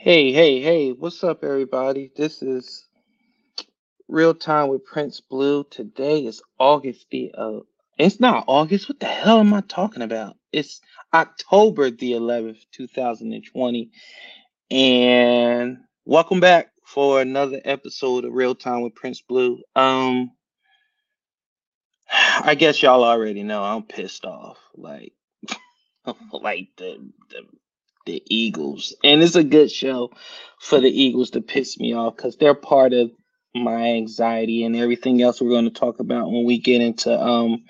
Hey, hey, hey, what's up, everybody? This is Real Time with Prince Blue. Today is August the, uh, it's not August. What the hell am I talking about? It's October the 11th, 2020. And welcome back for another episode of Real Time with Prince Blue. Um, I guess y'all already know I'm pissed off. Like, like the, the the Eagles. And it's a good show for the Eagles to piss me off because they're part of my anxiety and everything else we're going to talk about when we get into um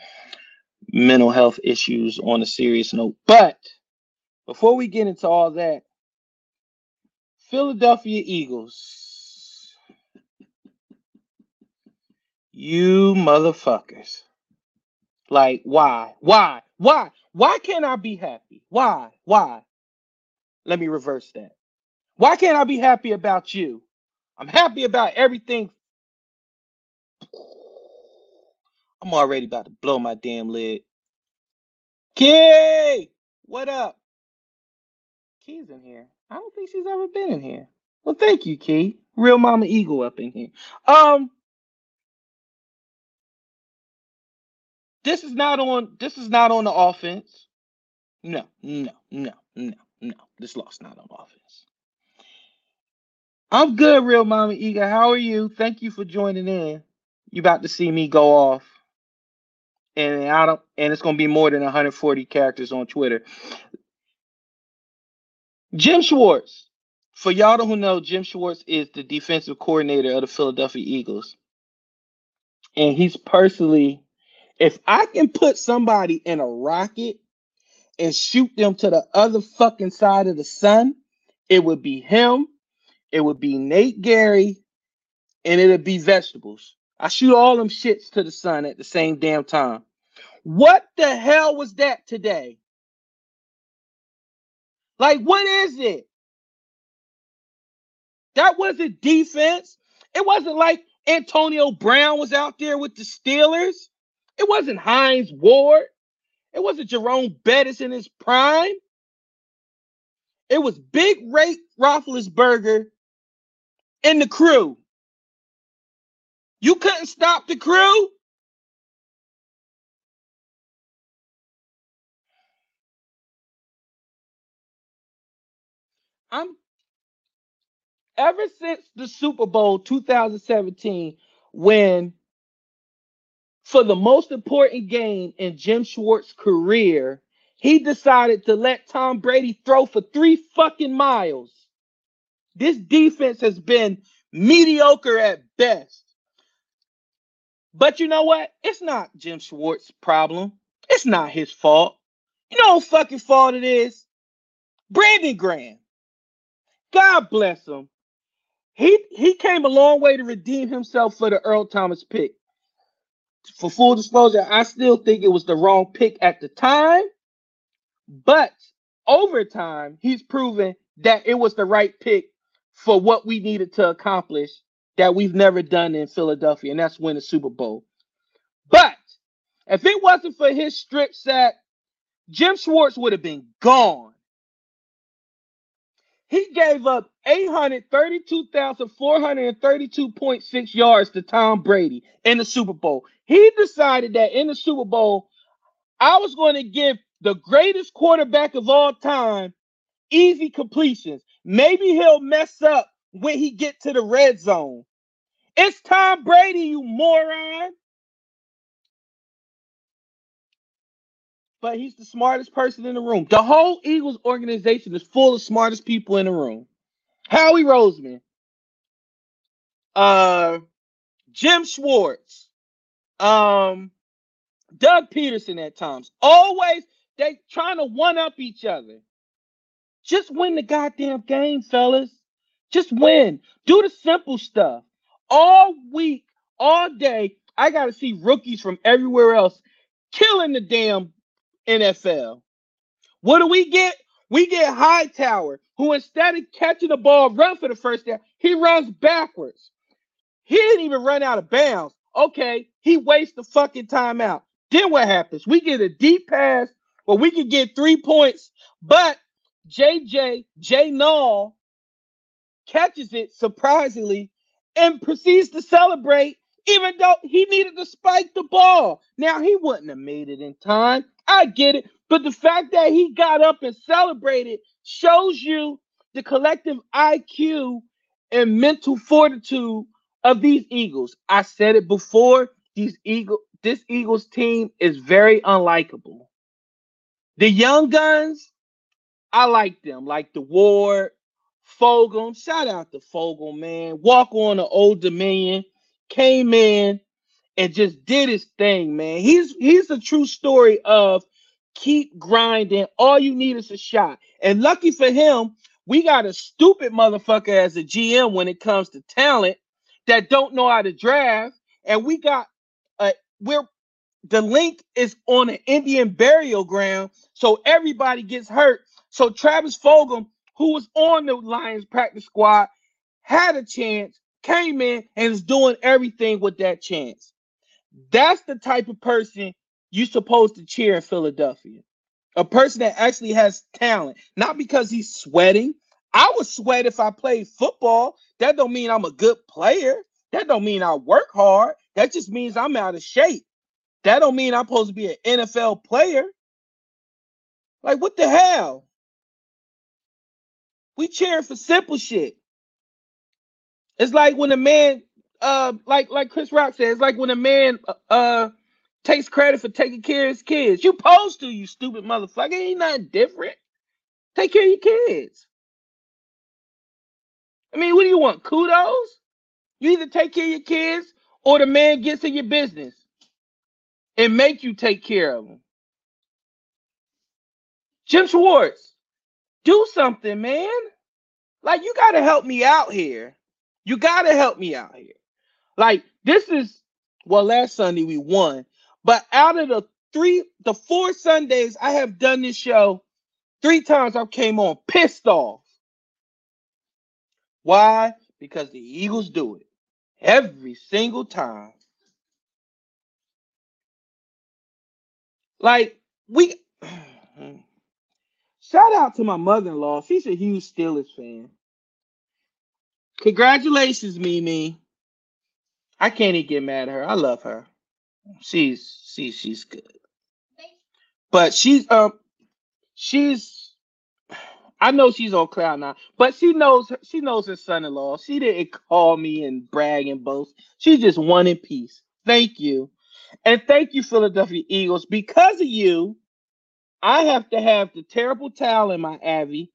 mental health issues on a serious note. But before we get into all that, Philadelphia Eagles, you motherfuckers. Like, why? Why? Why? Why can't I be happy? Why? Why? Let me reverse that. Why can't I be happy about you? I'm happy about everything. I'm already about to blow my damn lid. Key, what up? Key's in here. I don't think she's ever been in here. Well, thank you, Key. Real Mama Eagle up in here. Um, this is not on. This is not on the offense. No, no, no, no, no. This loss not on offense. I'm good, Real Mama Eagle. How are you? Thank you for joining in. You about to see me go off and I don't, and it's gonna be more than 140 characters on Twitter. Jim Schwartz, for y'all who know, Jim Schwartz is the defensive coordinator of the Philadelphia Eagles, and he's personally, if I can put somebody in a rocket and shoot them to the other fucking side of the sun, it would be him, it would be Nate Gerry, and it'd be vegetables. I shoot all them shits to the sun at the same damn time. What the hell was that today? Like, what is it? That wasn't defense. It wasn't like Antonio Brown was out there with the Steelers. It wasn't Hines Ward. It wasn't Jerome Bettis in his prime. It was Big Ray Roethlisberger and the crew. You couldn't stop the crew. I'm ever since the Super Bowl 2017, when for the most important game in Jim Schwartz's career, he decided to let Tom Brady throw for three fucking miles. This defense has been mediocre at best. But you know what? It's not Jim Schwartz's problem. It's not his fault. You know who fucking fault it is? Brandon Graham. God bless him. He he came a long way to redeem himself for the Earl Thomas pick. For full disclosure, I still think it was the wrong pick at the time, but over time, he's proven that it was the right pick for what we needed to accomplish that we've never done in Philadelphia, and that's win a Super Bowl. But if it wasn't for his strip sack, Jim Schwartz would have been gone. He gave up 832,432.6 yards to Tom Brady in the Super Bowl. He decided that in the Super Bowl, I was going to give the greatest quarterback of all time easy completions. Maybe he'll mess up when he get to the red zone. It's Tom Brady, you moron. But he's the smartest person in the room. The whole Eagles organization is full of smartest people in the room. Howie Roseman, uh, Jim Schwartz, um, Doug Pederson at times. Always they trying to one up each other. Just win the goddamn game, fellas. Just win. Do the simple stuff. All week, all day, I got to see rookies from everywhere else killing the damn NFL. What do we get? We get Hightower, who instead of catching the ball, run for the first down, he runs backwards. He didn't even run out of bounds. Okay, he wastes the fucking timeout. Then what happens? We get a deep pass where we can get three points, but JJ, J Null, catches it surprisingly and proceeds to celebrate, even though he needed to spike the ball. Now, he wouldn't have made it in time. I get it. But the fact that he got up and celebrated shows you the collective IQ and mental fortitude of these Eagles. I said it before. These Eagle, this Eagles team is very unlikable. The young guns, I like them, like the Ward, Fulgham. Shout out to Fulgham, man. Walk on the Old Dominion, came in and just did his thing, man. He's he's a true story of keep grinding. All you need is a shot. And lucky for him, we got a stupid motherfucker as a GM when it comes to talent that don't know how to draft. And we got uh we're the Linc is on an Indian burial ground, so everybody gets hurt. So Travis Fulgham, who was on the Lions practice squad, had a chance, came in, and is doing everything with that chance. That's the type of person you're supposed to cheer in Philadelphia. A person that actually has talent, not because he's sweating. I would sweat if I played football. That don't mean I'm a good player. That don't mean I work hard. That just means I'm out of shape. That don't mean I'm supposed to be an NFL player. Like what the hell? We cheering for simple shit. It's like when a man, uh, like like Chris Rock says, like when a man uh, takes credit for taking care of his kids. You supposed to, you stupid motherfucker. Ain't nothing different. Take care of your kids. I mean, what do you want? Kudos? You either take care of your kids or the man gets in your business and make you take care of them. Jim Schwartz, do something, man. Like you got to help me out here. You got to help me out here. Like this is well, last Sunday we won, but out of the three, the four Sundays I have done this show, three times I came on pissed off. Why? Because the Eagles do it every single time. Like we shout out to my mother-in-law. She's a huge Steelers fan. Congratulations, Mimi. I can't even get mad at her. I love her. She's she's she's good. But she's um she's I know she's on cloud now, but she knows she knows her son-in-law. She didn't call me and brag and boast. She just in peace. Thank you. And thank you, Philadelphia Eagles. Because of you, I have to have the terrible towel in my Abby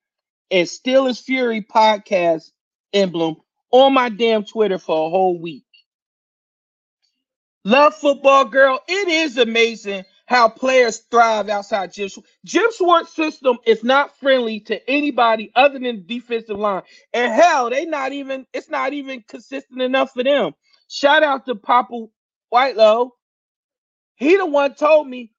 and Steelers Fury podcast emblem on my damn Twitter for a whole week. Love football, girl. It is amazing how players thrive outside Jim Schwartz. Jim Schwartz system is not friendly to anybody other than the defensive line. And hell, they not even, it's not even consistent enough for them. Shout out to Papa Whitelow he the one told me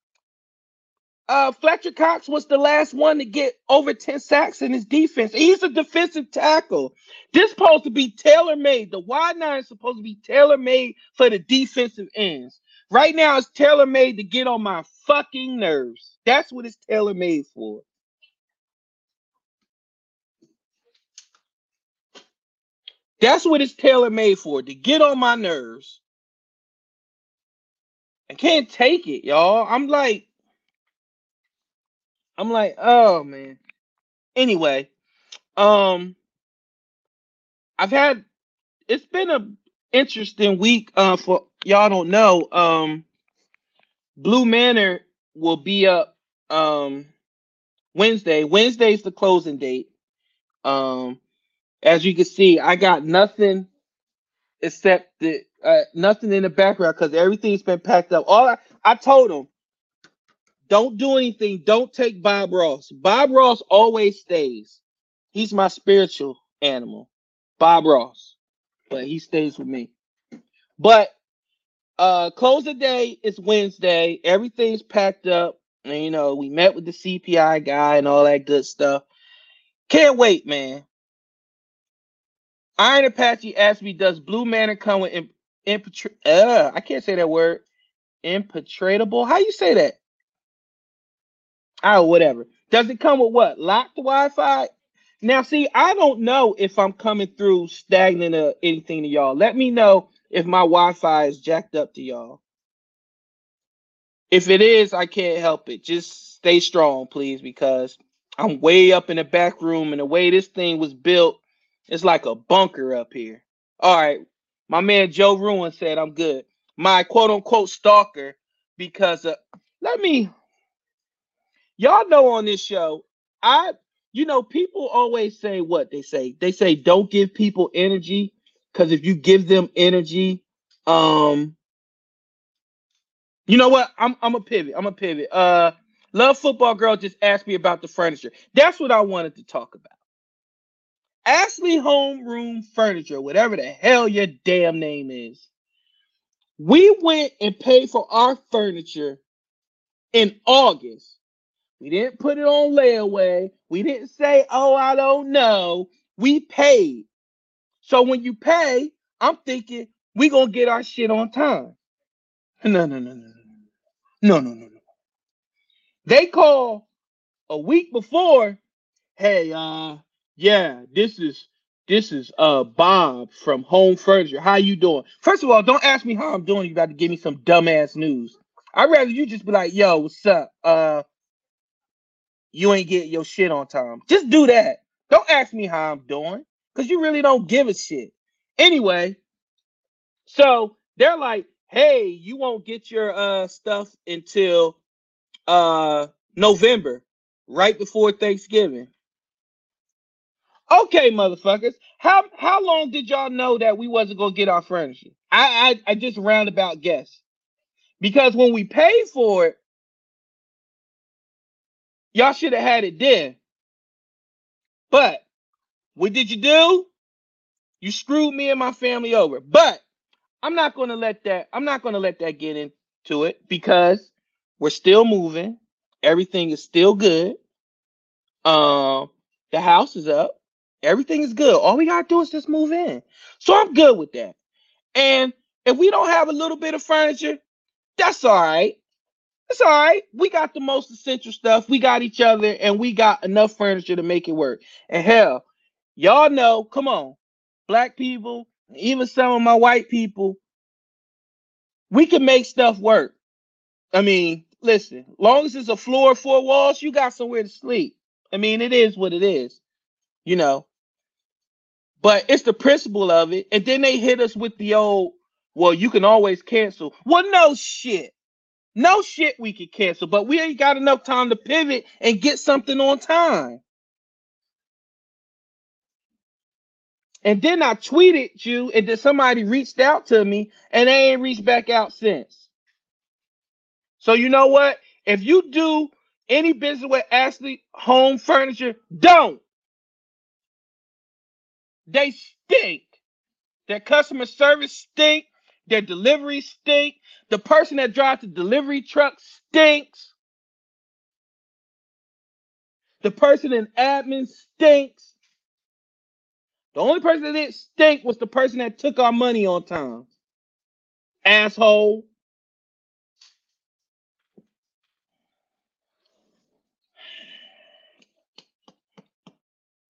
uh, Fletcher Cox was the last one to get over 10 sacks in his defense. He's a defensive tackle. This supposed to be tailor-made. The wide nine is supposed to be tailor-made for the defensive ends. Right now, it's tailor-made to get on my fucking nerves. That's what it's tailor-made for. That's what it's tailor-made for, to get on my nerves. I can't take it, y'all. I'm like, I'm like, oh man. Anyway, um, I've had it's been a interesting week. Uh, for y'all don't know, um, Blue Manor will be up um Wednesday. Wednesday's the closing date. Um, as you can see, I got nothing except the uh, nothing in the background because everything's been packed up. All I, I told him, don't do anything. Don't take Bob Ross. Bob Ross always stays. He's my spiritual animal, Bob Ross, but he stays with me. But uh close the day is Wednesday. Everything's packed up. And you know, we met with the CPI guy and all that good stuff. Can't wait, man. Iron Apache asked me, does Blue Manor come with imp- impetra- uh, I can't say that word. Impenetrable? How you say that? Oh, whatever. Does it come with what? Locked Wi-Fi? Now, see, I don't know if I'm coming through stagnant or anything to y'all. Let me know if my Wi-Fi is jacked up to y'all. If it is, I can't help it. Just stay strong, please, because I'm way up in the back room, and the way this thing was built, it's like a bunker up here. All right, my man Joe Ruin said I'm good. My quote unquote stalker, because uh, let me. Y'all know on this show, I you know, people always say what they say. They say don't give people energy because if you give them energy, um, you know what? I'm I'm a pivot. I'm a pivot. Uh, love football girl just asked me about the furniture. That's what I wanted to talk about. Ashley Homeroom Furniture, whatever the hell your damn name is. We went and paid for our furniture in August we didn't put it on layaway. We didn't say, oh, I don't know. We paid. So when you pay, I'm thinking we gonna get our shit on time. No, no, no, no, no. No, no, no. They call a week before, hey, uh, yeah, this is this is uh Bob from Home Furniture. How you doing? First of all, don't ask me how I'm doing. You about to give me some dumbass news. I'd rather you just be like, yo, what's up? Uh you ain't get your shit on time. Just do that. Don't ask me how I'm doing because you really don't give a shit. Anyway, so they're like, hey, you won't get your uh stuff until uh November, right before Thanksgiving. Okay, motherfuckers. How how long did y'all know that we wasn't gonna get our furniture? I I, I just roundabout guess. Because when we paid for it, Y'all should have had it then. But what did you do? You screwed me and my family over. But I'm not going to let that I'm not going to let that get into it because we're still moving. Everything is still good. Um the house is up. Everything is good. All we got to do is just move in. So I'm good with that. And if we don't have a little bit of furniture, that's all right. It's all right. We got the most essential stuff. We got each other, and we got enough furniture to make it work. And hell, y'all know, come on, black people, even some of my white people, we can make stuff work. I mean, listen, long as it's a floor, four walls, you got somewhere to sleep. I mean, it is what it is, you know. But it's the principle of it. And then they hit us with the old, well, you can always cancel. Well, no shit. No shit we could cancel, but we ain't got enough time to pivot and get something on time. And then I tweeted you, and then somebody reached out to me, and they ain't reached back out since. So you know what? If you do any business with Ashley Home Furniture, don't. They stink. Their customer service stink. Their delivery stink. The person that drives the delivery truck stinks. The person in admin stinks. The only person that didn't stink was the person that took our money on time. Asshole.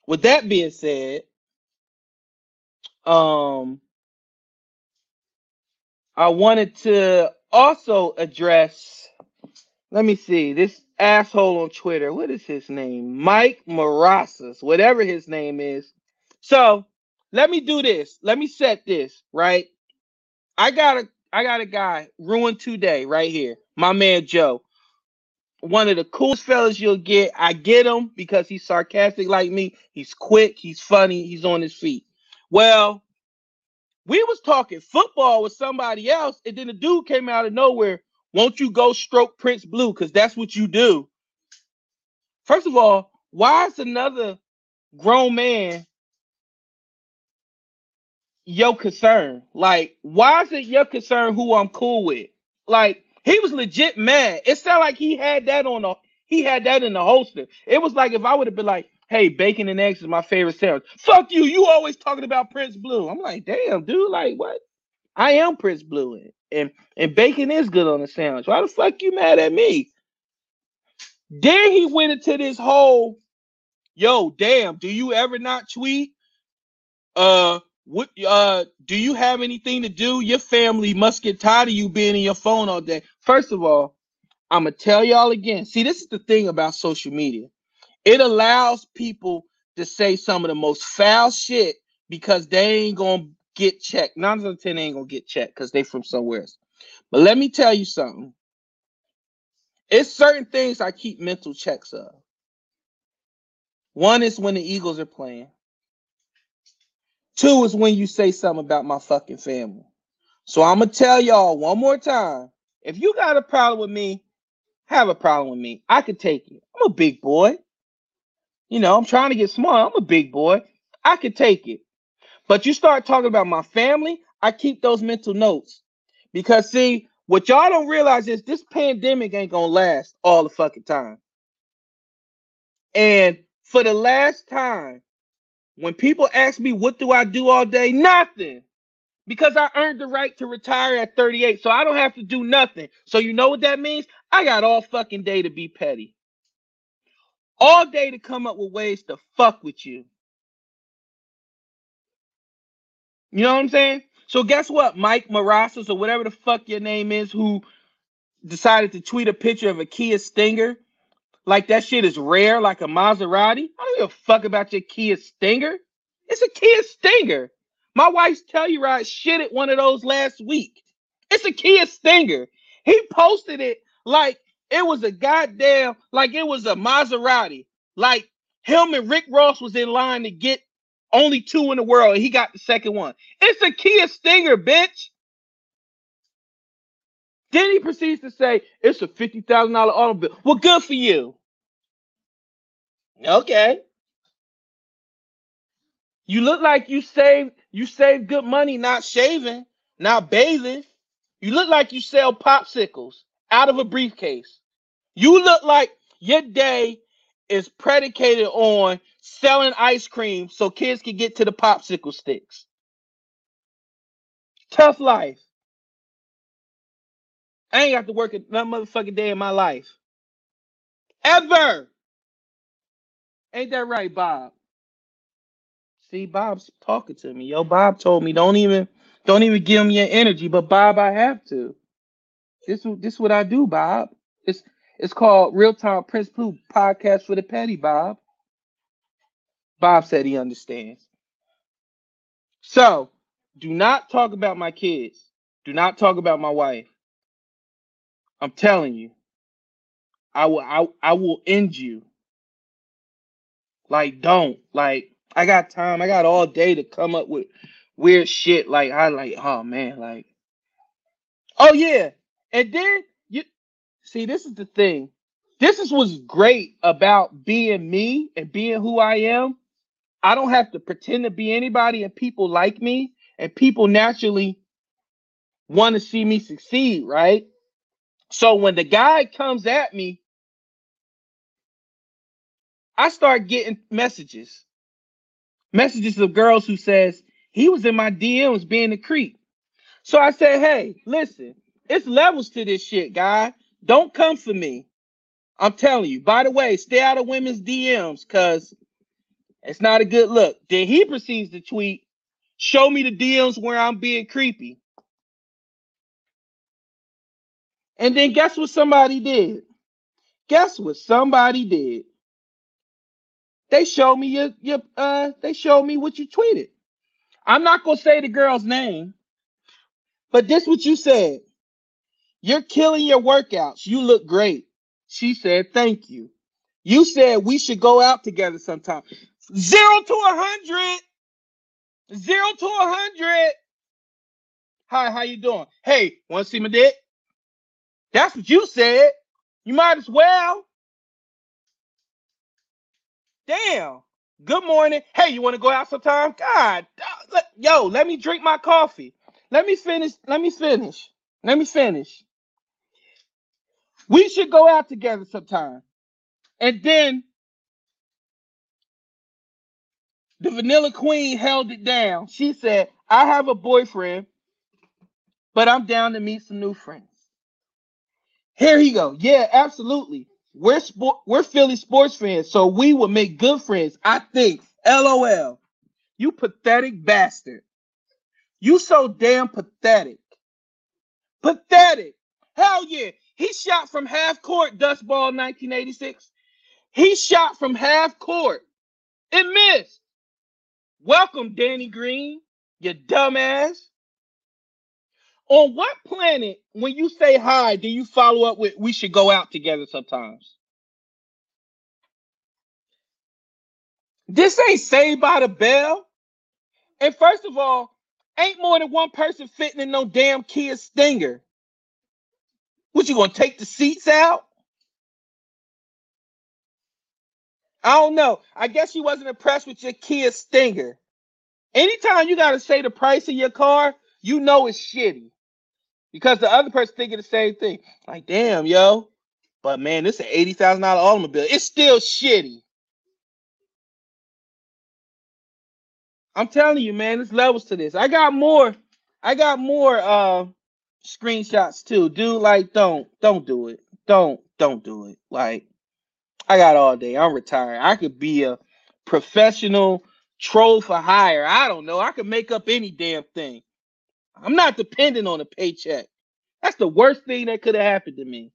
With that being said, um, I wanted to also address, let me see, this asshole on Twitter. What is his name? Mike Marasas, whatever his name is. So let me do this. Let me set this, right? I got a I got a guy, ruined today, right here. My man Joe. One of the coolest fellas you'll get. I get him because he's sarcastic like me. He's quick, he's funny, he's on his feet. Well, we was talking football with somebody else, and then the dude came out of nowhere. Won't you go stroke Prince Blue? Because that's what you do. First of all, why is another grown man your concern? Like, why is it your concern who I'm cool with? Like, he was legit mad. It sounded like he had that on the he had that in the holster. It was like if I would have been like, hey, bacon and eggs is my favorite sandwich. Fuck you. You always talking about Prince Blue. I'm like, damn, dude, like what? I am Prince Blue. And and bacon is good on a sandwich. Why the fuck you mad at me? Then he went into this whole yo, damn, do you ever not tweet? Uh, what uh do you have anything to do? Your family must get tired of you being in your phone all day. First of all, I'm gonna tell y'all again. See, this is the thing about social media. It allows people to say some of the most foul shit because they ain't gonna get checked. Nine out of ten ain't gonna get checked because they from somewhere else. But let me tell you something. It's certain things I keep mental checks of. One is when the Eagles are playing. Two is when you say something about my fucking family. So I'm gonna tell y'all one more time. If you got a problem with me, have a problem with me. I could take it. I'm a big boy. You know, I'm trying to get smart. I'm a big boy. I could take it. But you start talking about my family, I keep those mental notes. Because see, what y'all don't realize is this pandemic ain't gonna last all the fucking time. And for the last time, when people ask me what do I do all day, nothing. Because I earned the right to retire at 38, so I don't have to do nothing. So you know what that means? I got all fucking day to be petty. All day to come up with ways to fuck with you. You know what I'm saying? So guess what, Mike Marasas or whatever the fuck your name is, who decided to tweet a picture of a Kia Stinger like that shit is rare, like a Maserati. I don't give a fuck about your Kia Stinger. It's a Kia Stinger. My wife's Telluride shit at one of those last week. It's a Kia Stinger. He posted it like it was a goddamn, like it was a Maserati. Like him and Rick Ross was in line to get only two in the world, and he got the second one. It's a Kia Stinger, bitch. Then he proceeds to say it's a fifty thousand dollar automobile. Well, good for you. Okay. You look like you saved you saved good money not shaving, not bathing. You look like you sell popsicles out of a briefcase. You look like your day is predicated on selling ice cream so kids can get to the popsicle sticks. Tough life. I ain't got to work another motherfucking day in my life. Ever. Ain't that right, Bob? See, Bob's talking to me. Yo, Bob told me don't even don't even give me your energy, but Bob, I have to. This this what I do, Bob. It's it's called Real Time Prince Blue Podcast for the Petty, Bob. Bob said he understands. So, do not talk about my kids. Do not talk about my wife. I'm telling you. I will I, I will end you. Like don't. Like I got time. I got all day to come up with weird shit like I like oh man like Oh yeah. And then see this is the thing. This is what's great about being me and being who I am. I don't have to pretend to be anybody and people like me and people naturally want to see me succeed, right? So when the guy comes at me, I start getting messages. Messages of girls who says he was in my DMs being a creep. So I said, hey, listen, it's levels to this shit, guy. Don't come for me. I'm telling you. By the way, stay out of women's DMs because it's not a good look. Then he proceeds to tweet, show me the DMs where I'm being creepy. And then guess what somebody did? Guess what somebody did? They showed me your your uh they showed me what you tweeted. I'm not gonna say the girl's name, but this what you said. You're killing your workouts. You look great. She said, thank you. You said we should go out together sometime. Zero to a hundred. Zero to a hundred. Hi, how you doing? Hey, want to see my dick? That's what you said. You might as well. Damn. Good morning. Hey, you want to go out sometime? God, yo, let me drink my coffee. Let me finish. Let me finish. Let me finish. We should go out together sometime. And then the Vanilla Queen held it down. She said, I have a boyfriend, but I'm down to meet some new friends. Here he go. Yeah, absolutely. We're sport, we're Philly sports fans, so we would make good friends. I think. LOL. You pathetic bastard. You so damn pathetic. Pathetic. Hell yeah. He shot from half court, dust ball 1986. He shot from half court and missed. Welcome, Danny Green, you dumbass. On what planet, when you say hi, do you follow up with we should go out together sometimes? This ain't saved by the bell. And first of all, ain't more than one person fitting in no damn Kia Stinger. What you gonna take the seats out? I don't know. I guess you wasn't impressed with your Kia Stinger. Anytime you gotta say the price of your car, you know it's shitty. Because the other person thinking the same thing. Like, damn, yo. But man, this is an eighty thousand dollar automobile. It's still shitty. I'm telling you, man, there's levels to this. I got more. I got more uh screenshots too. Dude, like, don't, don't do it. Don't, don't do it. Like, I got all day. I'm retired. I could be a professional troll for hire. I don't know. I could make up any damn thing. I'm not dependent on a paycheck. That's the worst thing that could have happened to me.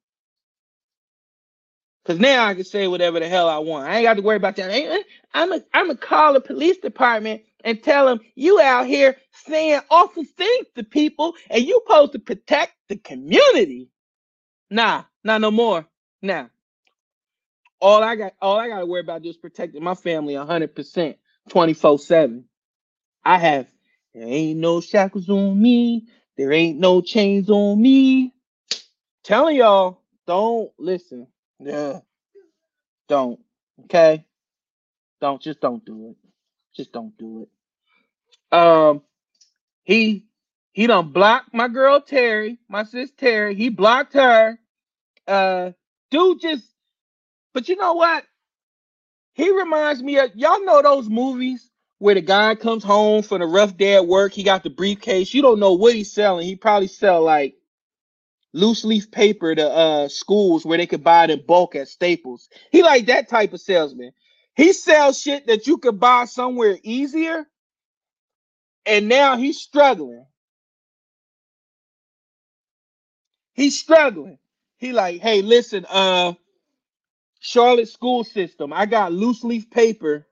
Cause now I can say whatever the hell I want. I ain't got to worry about that. I'm a I'm a call the police department and tell them you out here saying awful things to people and you supposed to protect the community. Nah, not no more. Nah. All I got all I gotta worry about is protecting my family hundred percent, 24-7. I have there ain't no shackles on me, there ain't no chains on me. Telling y'all, don't listen. Yeah. Don't. Okay? Don't just don't do it. Just don't do it. Um he he don't block my girl Terry, my sis Terry. He blocked her. Uh dude just but you know what? He reminds me of y'all know those movies where the guy comes home from a rough day at work, he got the briefcase. You don't know what he's selling. He probably sell like loose leaf paper to uh schools where they could buy it in bulk at Staples. He like that type of salesman. He sells shit that you could buy somewhere easier, and now he's struggling. He's struggling. He like, hey, listen, uh, Charlotte school system. I got loose leaf paper.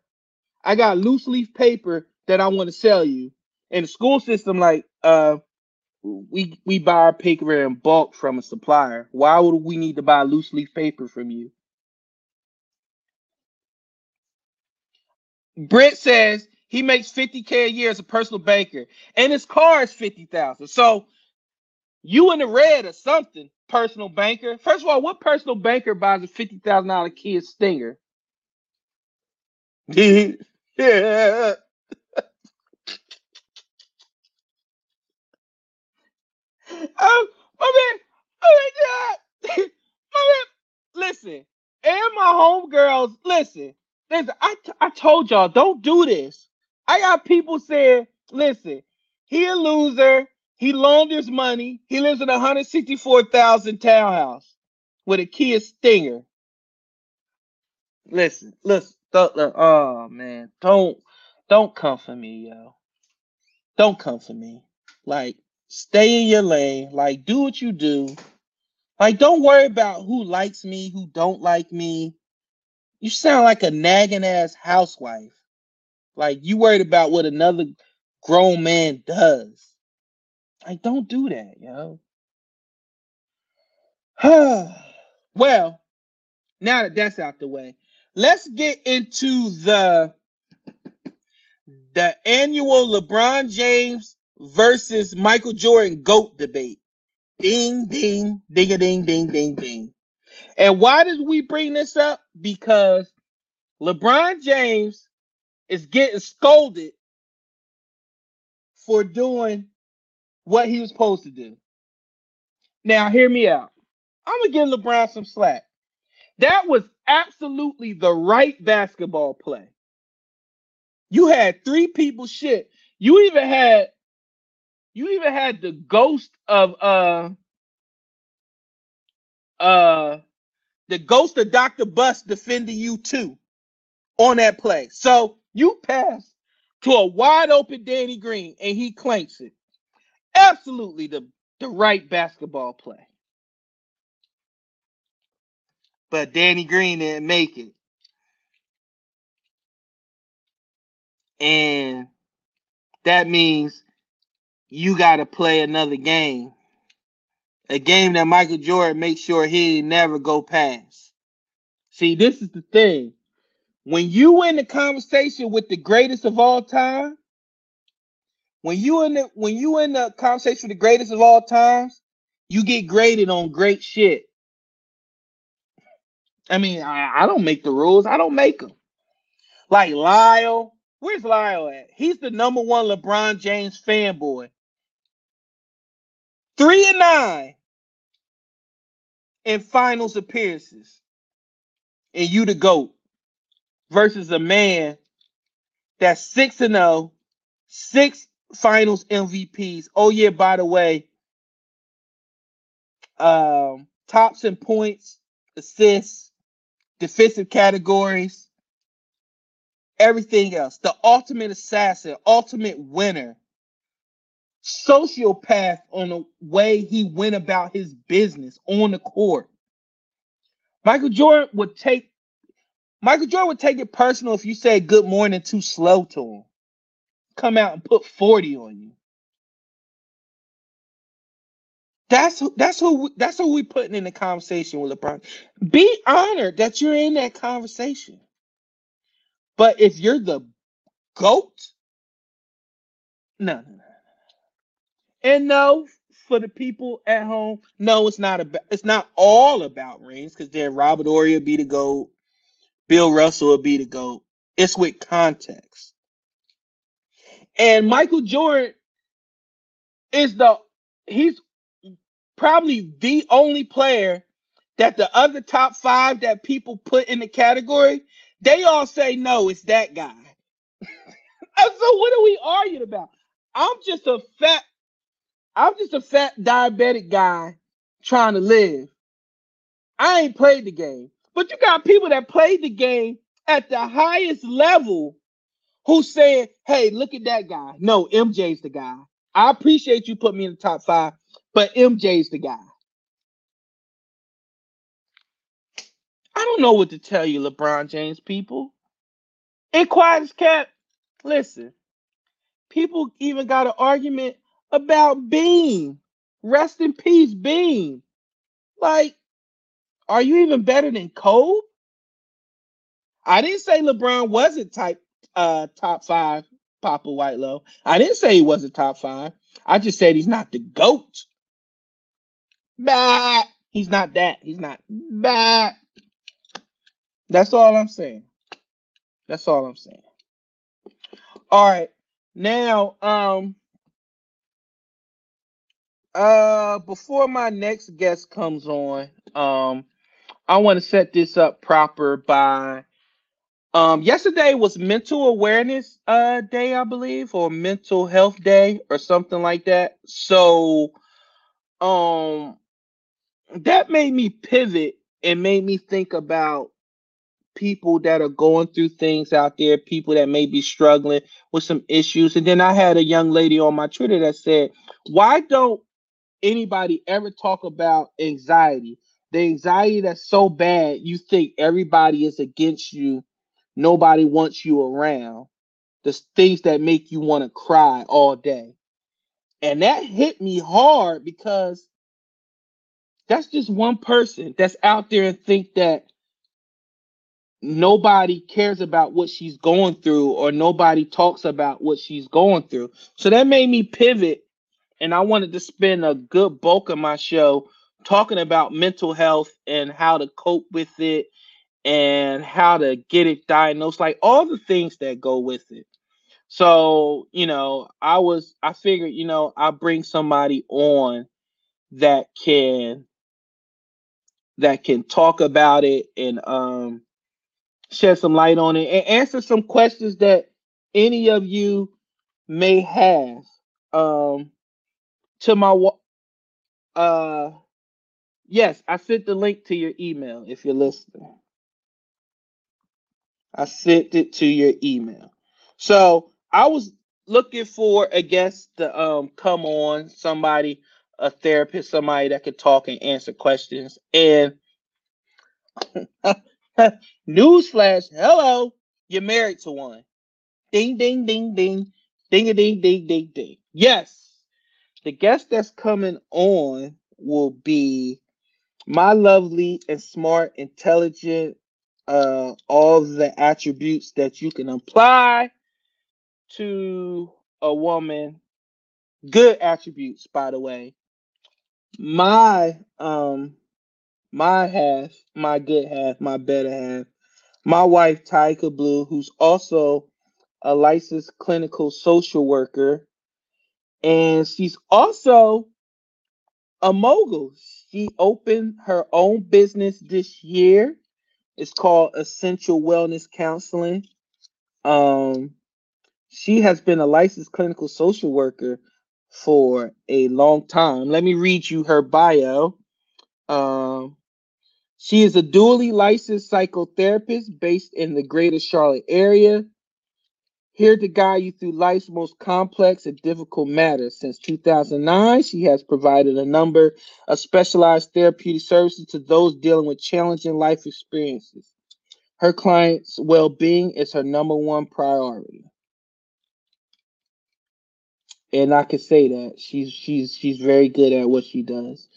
I got loose leaf paper that I want to sell you. And the school system, like, uh, we we buy our paper in bulk from a supplier. Why would we need to buy loose leaf paper from you? Brent says he makes 50k a year as a personal banker, and his car is 50,000. So you in the red or something, personal banker. First of all, what personal banker buys a fifty thousand dollar Kia Stinger? yeah. Um, my man, oh my god, my man, listen, and my homegirls, listen, listen. I t- I told y'all don't do this. I got people saying, listen, he a loser. He loaned his money. He lives in a hundred sixty four thousand townhouse with a Kia Stinger. Listen, listen, don't, look, oh man, don't don't come for me, yo. Don't come for me. Like stay in your lane. Like, do what you do. Like, don't worry about who likes me, who don't like me. You sound like a nagging ass housewife. Like, you worried about what another grown man does. Like, don't do that, yo. well, now that that's out the way, let's get into the the annual LeBron James versus Michael Jordan GOAT debate. Ding, ding, ding, ding, ding, ding, ding. And why did we bring this up? Because LeBron James is getting scolded for doing what he was supposed to do. Now, hear me out. I'm going to give LeBron some slack. That was absolutely the right basketball play. You had three people shit. You even had you even had the ghost of uh uh the ghost of Dr. Buss defending you too on that play. So you pass to a wide open Danny Green and he clanks it. Absolutely the, the right basketball play. But Danny Green didn't make it. And that means you got to play another game. A game that Michael Jordan makes sure he never go past. See, this is the thing. When you in the conversation with the greatest of all time, when you in the when you in the conversation with the greatest of all times, you get graded on great shit. I mean, I, I don't make the rules. I don't make them. Like Lyle, where's Lyle at? He's the number one LeBron James fanboy. Three and nine in finals appearances. And you the GOAT versus a man that's 6 and 0, six finals MVPs. Oh, yeah, by the way, um, tops in points, assists, defensive categories, everything else. The ultimate assassin, ultimate winner, sociopath on the way he went about his business on the court. Michael Jordan would take Michael Jordan would take it personal if you said good morning too slow to him. Come out and put 40 on you. That's who that's who that's who we putting in the conversation with LeBron. Be honored that you're in that conversation. But if you're the goat, no, no, no. And no, for the people at home, no, it's not about it's not all about rings because then Robert Horry will be the goat, Bill Russell will be the goat. It's with context. And Michael Jordan is the he's probably the only player that the other top five that people put in the category, they all say no, it's that guy. so what are we arguing about? I'm just a fat, I'm just a fat diabetic guy trying to live. I ain't played the game. But you got people that played the game at the highest level who said, hey, look at that guy. No, MJ's the guy. I appreciate you put me in the top five, but MJ's the guy. I don't know what to tell you, LeBron James people. In quiet as cat, listen. People even got an argument about Bean. Rest in peace, Bean. Like, are you even better than Kobe? I didn't say LeBron wasn't type uh top five Papa Whitelow. I didn't say he wasn't top five. I just said he's not the GOAT. Bah, he's not that. He's not. Bah. That's all I'm saying. That's all I'm saying. All right. Now, um, uh, before my next guest comes on, um, I want to set this up proper by um yesterday was mental awareness uh day, I believe, or mental health day or something like that. So um that made me pivot and made me think about people that are going through things out there, people that may be struggling with some issues. And then I had a young lady on my Twitter that said, Why don't anybody ever talk about anxiety? The anxiety that's so bad, you think everybody is against you, nobody wants you around. The things that make you want to cry all day. And that hit me hard because that's just one person that's out there and think that nobody cares about what she's going through or nobody talks about what she's going through. So that made me pivot and I wanted to spend a good bulk of my show talking about mental health and how to cope with it and how to get it diagnosed like all the things that go with it. So, you know, I was I figured, you know, I bring somebody on that can that can talk about it and um, shed some light on it and answer some questions that any of you may have. Um, to my uh Yes, I sent the link to your email if you're listening. I sent it to your email. So I was looking for a guest to um come on, somebody, a therapist, somebody that could talk and answer questions. And newsflash, hello, you're married to one. Ding ding ding ding. Ding a ding ding ding ding. Yes. The guest that's coming on will be my lovely and smart, intelligent, uh, all the attributes that you can apply to a woman. Good attributes, by the way. My um my half, my good half, my better half, my wife Tyeekia Blue, who's also a licensed clinical social worker, and she's also a mogul. She opened her own business this year. It's called Essential Wellness Counseling. Um, she has been a licensed clinical social worker for a long time. Let me read you her bio. Um, she is a dually licensed psychotherapist based in the greater Charlotte area. Here to guide you through life's most complex and difficult matters. Since 2009, she has provided a number of specialized therapeutic services to those dealing with challenging life experiences. Her clients' well being is her number one priority. And I can say that she's she's she's very good at what she does.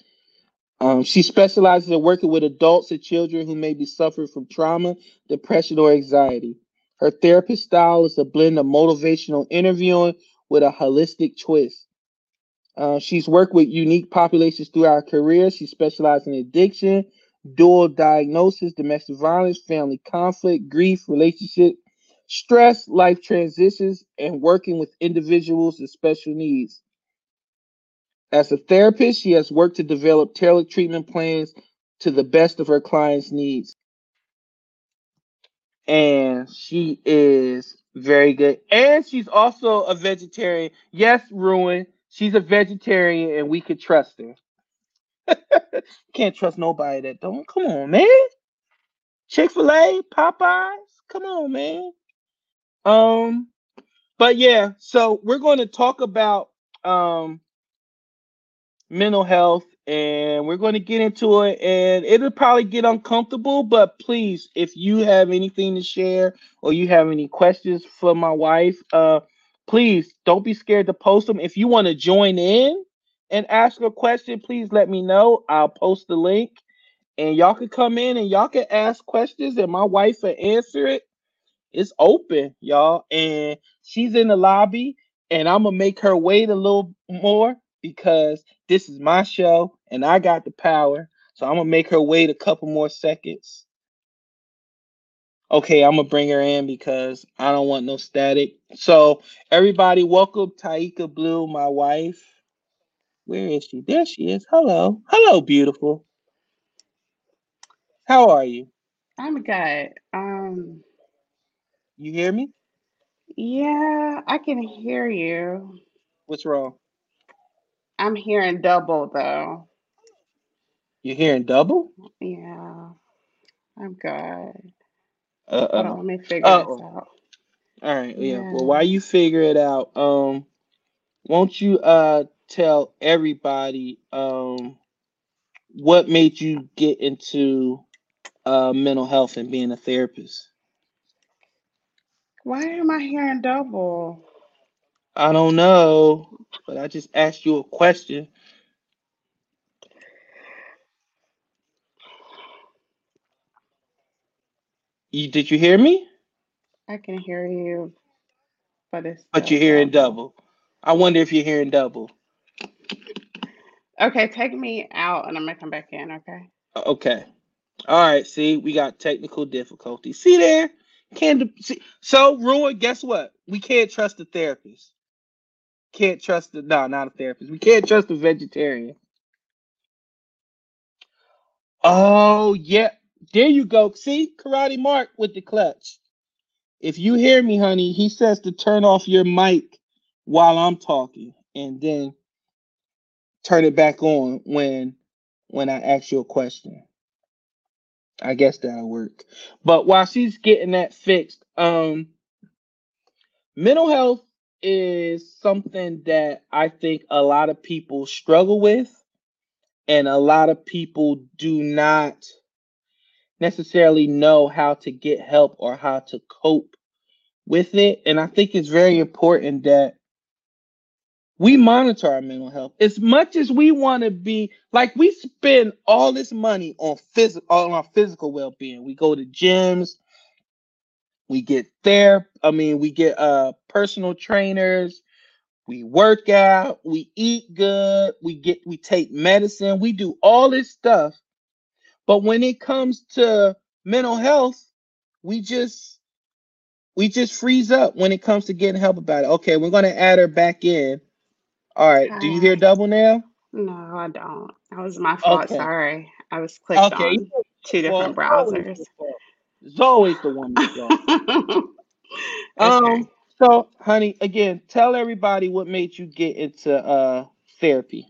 Um, she specializes in working with adults and children who may be suffering from trauma, depression, or anxiety. Her therapist style is a blend of motivational interviewing with a holistic twist. Uh, she's worked with unique populations throughout her career. She specializes in addiction, dual diagnosis, domestic violence, family conflict, grief, relationship, stress, life transitions, and working with individuals with special needs. As a therapist, she has worked to develop tailored treatment plans to the best of her clients' needs and she is very good. And she's also a vegetarian. Yes, Ruin. She's a vegetarian, and we could trust her. Can't trust nobody that don't. Come on, man. Chick Fil A, Popeyes. Come on, man. Um, but yeah. So we're going to talk about um mental health and we're going to get into it and it'll probably get uncomfortable but please if you have anything to share or you have any questions for my wife uh please don't be scared to post them. If you want to join in and ask a question please let me know. I'll post the link and y'all can come in and y'all can ask questions and my wife will answer it. It's open y'all and she's in the lobby and i'm gonna make her wait a little more because this is my show and I got the power. So I'm gonna make her wait a couple more seconds. Okay, I'm gonna bring her in because I don't want no static. So everybody, welcome Tyeekia Blue, my wife. Where is she? There she is. Hello, hello, beautiful. How are you? I'm good. Um, You hear me? yeah, I can hear you. What's wrong? I'm hearing double though. You hearing double? Yeah, I'm good. Uh Hold on, oh. let me figure this Oh, out. all right. Yeah. Well, Yeah. while you figure it out, um, won't you uh tell everybody um what made you get into uh mental health and being a therapist? Why am I hearing double? I don't know, but I just asked you a question. You did you hear me? I can hear you, but it's But you're hearing double. double. I wonder if you're hearing double. Okay, take me out and I'm gonna come back in, okay? Okay. All right. See, we got technical difficulties. See there? Can't see. So, Ruin, guess what? We can't trust the therapist. Can't trust the no, not a therapist. We can't trust the vegetarian. Oh yeah, there you go. See, Karate Mark with the clutch. If you hear me, honey, he says to turn off your mic while I'm talking, and then turn it back on when when I ask you a question. I guess that'll work. But while she's getting that fixed, um, mental health is something that I think a lot of people struggle with, and a lot of people do not necessarily know how to get help or how to cope with it. And I think it's very important that we monitor our mental health. As much as we want to be like we spend all this money on physical on our physical well-being. We go to gyms. We get there i mean we get uh personal trainers. We work out. We eat good. We get we take medicine. We do all this stuff but when it comes to mental health we just we just freeze up when it comes to getting help about it okay we're going to add her back in all right. Do you hear double now? No, I don't. That was my fault. Okay. Sorry. I was clicked Okay. on two different Well, browsers. It's always the one. Okay. Um. So, honey, again, tell everybody what made you get into uh therapy.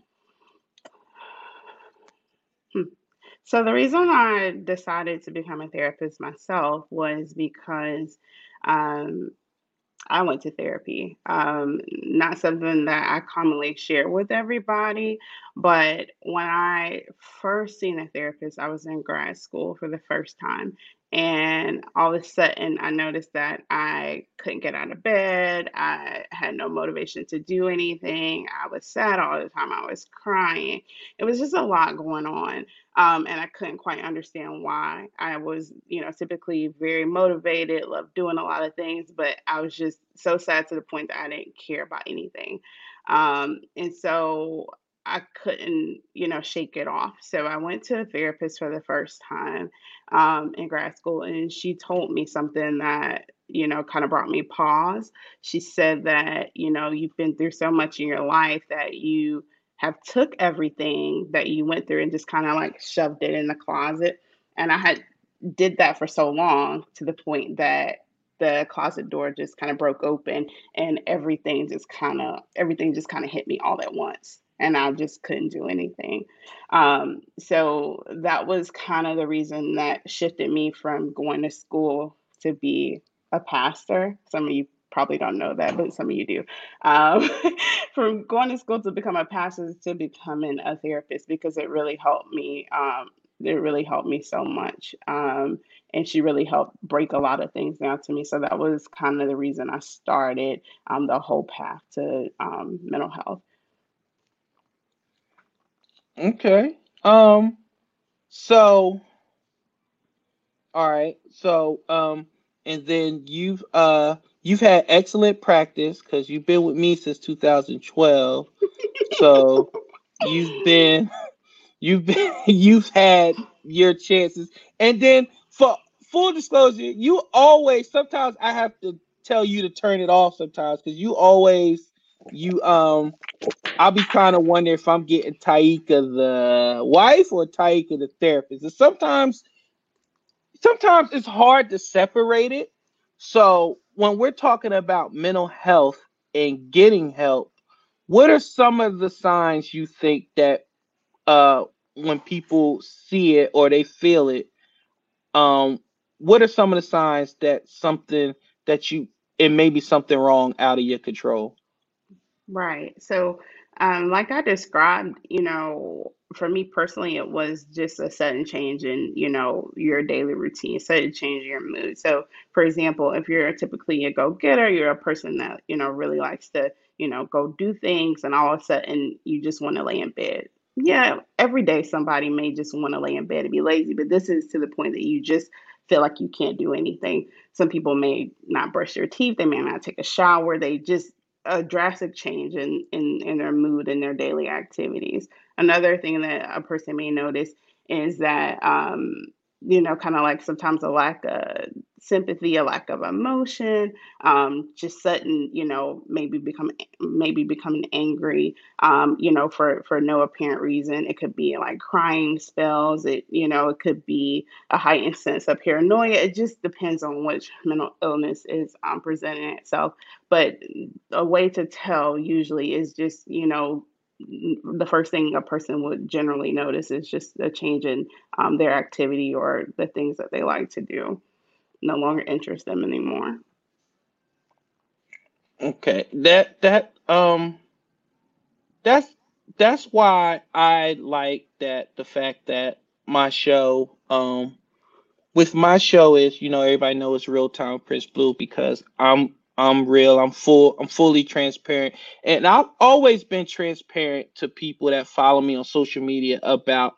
So the reason I decided to become a therapist myself was because um, I went to therapy. Um, not something that I commonly share with everybody, but when I first seen a therapist, I was in grad school for the first time. And all of a sudden, I noticed that I couldn't get out of bed. I had no motivation to do anything. I was sad all the time. I was crying. It was just a lot going on. Um, and I couldn't quite understand why. I was, you know, typically very motivated, loved doing a lot of things, but I was just so sad to the point that I didn't care about anything. Um, and so I couldn't, you know, shake it off. So I went to a therapist for the first time um, in grad school, and she told me something that, you know, kind of brought me pause. She said that, you know, you've been through so much in your life that you have took everything that you went through and just kind of like shoved it in the closet. And I had did that for so long to the point that the closet door just kind of broke open and everything just kind of everything just kind of hit me all at once and i just couldn't do anything. Um, so that was kind of the reason that shifted me from going to school to be a pastor. Some of you probably don't know that but some of you do. Um, from going to school to become a pastor to becoming a therapist because it really helped me um, it really helped me so much um, and she really helped break a lot of things down to me. So that was kind of the reason i started um, the whole path to um, mental health Okay. Um. So, all right. So, um, and then you've uh you've had excellent practice because you've been with me since 2012. So you've been you've been you've had your chances and then for full disclosure you always sometimes i have to tell you to turn it off sometimes because you always you um i'll be kind of wondering if i'm getting Tyeekia the wife or Tyeekia the therapist. And sometimes sometimes it's hard to separate it. So when we're talking about mental health and getting help what are some of the signs you think that uh when people see it or they feel it um what are some of the signs that something that you it may be something wrong out of your control Right. So, um, like I described, you know, for me personally, it was just a sudden change in, you know, your daily routine, sudden change in your mood. So, for example, if you're typically a go-getter, you're a person that, you know, really likes to, you know, go do things, and all of a sudden you just want to lay in bed. Yeah, every day somebody may just want to lay in bed and be lazy, but this is to the point that you just feel like you can't do anything. Some people may not brush their teeth, they may not take a shower, they just a drastic change in, in in their mood and their daily activities. Another thing that a person may notice is that um, you know, kind of like sometimes a lack of sympathy, a lack of emotion, um, just sudden, you know, maybe become maybe becoming angry, um, you know, for for no apparent reason. It could be like crying spells. It you know, it could be a heightened sense of paranoia. It just depends on which mental illness is um, presenting itself. But a way to tell usually is just, you know, the first thing a person would generally notice is just a change in um, their activity or the things that they like to do. No longer interest them anymore. Okay that that um that's that's why i like that the fact that my show um with my show is you know everybody knows real time prince blue because i'm I'm real. I'm full. I'm fully transparent, and I've always been transparent to people that follow me on social media about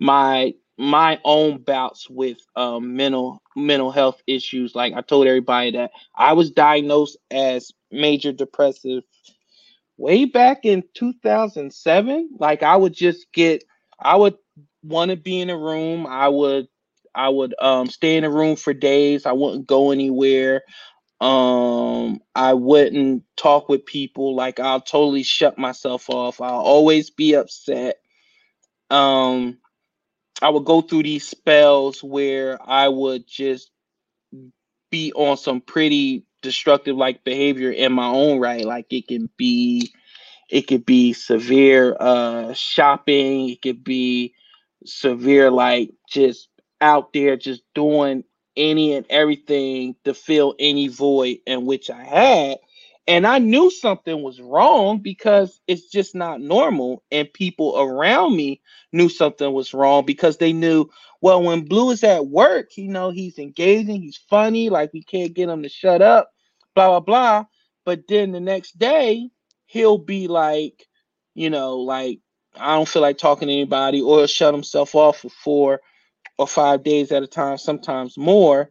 my my own bouts with um, mental mental health issues. Like I told everybody that I was diagnosed as major depressive way back in 2007. Like I would just get, I would want to be in a room. I would I would um, stay in a room for days. I wouldn't go anywhere. Um, I wouldn't talk with people. Like I'll totally shut myself off. I'll always be upset. Um, I would go through these spells where I would just be on some pretty destructive like behavior in my own right. Like it can be it could be severe uh shopping, it could be severe like just out there just doing any and everything to fill any void in which I had. And I knew something was wrong because it's just not normal. And people around me knew something was wrong because they knew, well, when Blue is at work, you know, he's engaging, he's funny, like we can't get him to shut up, blah, blah, blah. But then the next day, he'll be like, you know, like, I don't feel like talking to anybody, or shut himself off for four or five days at a time, sometimes more.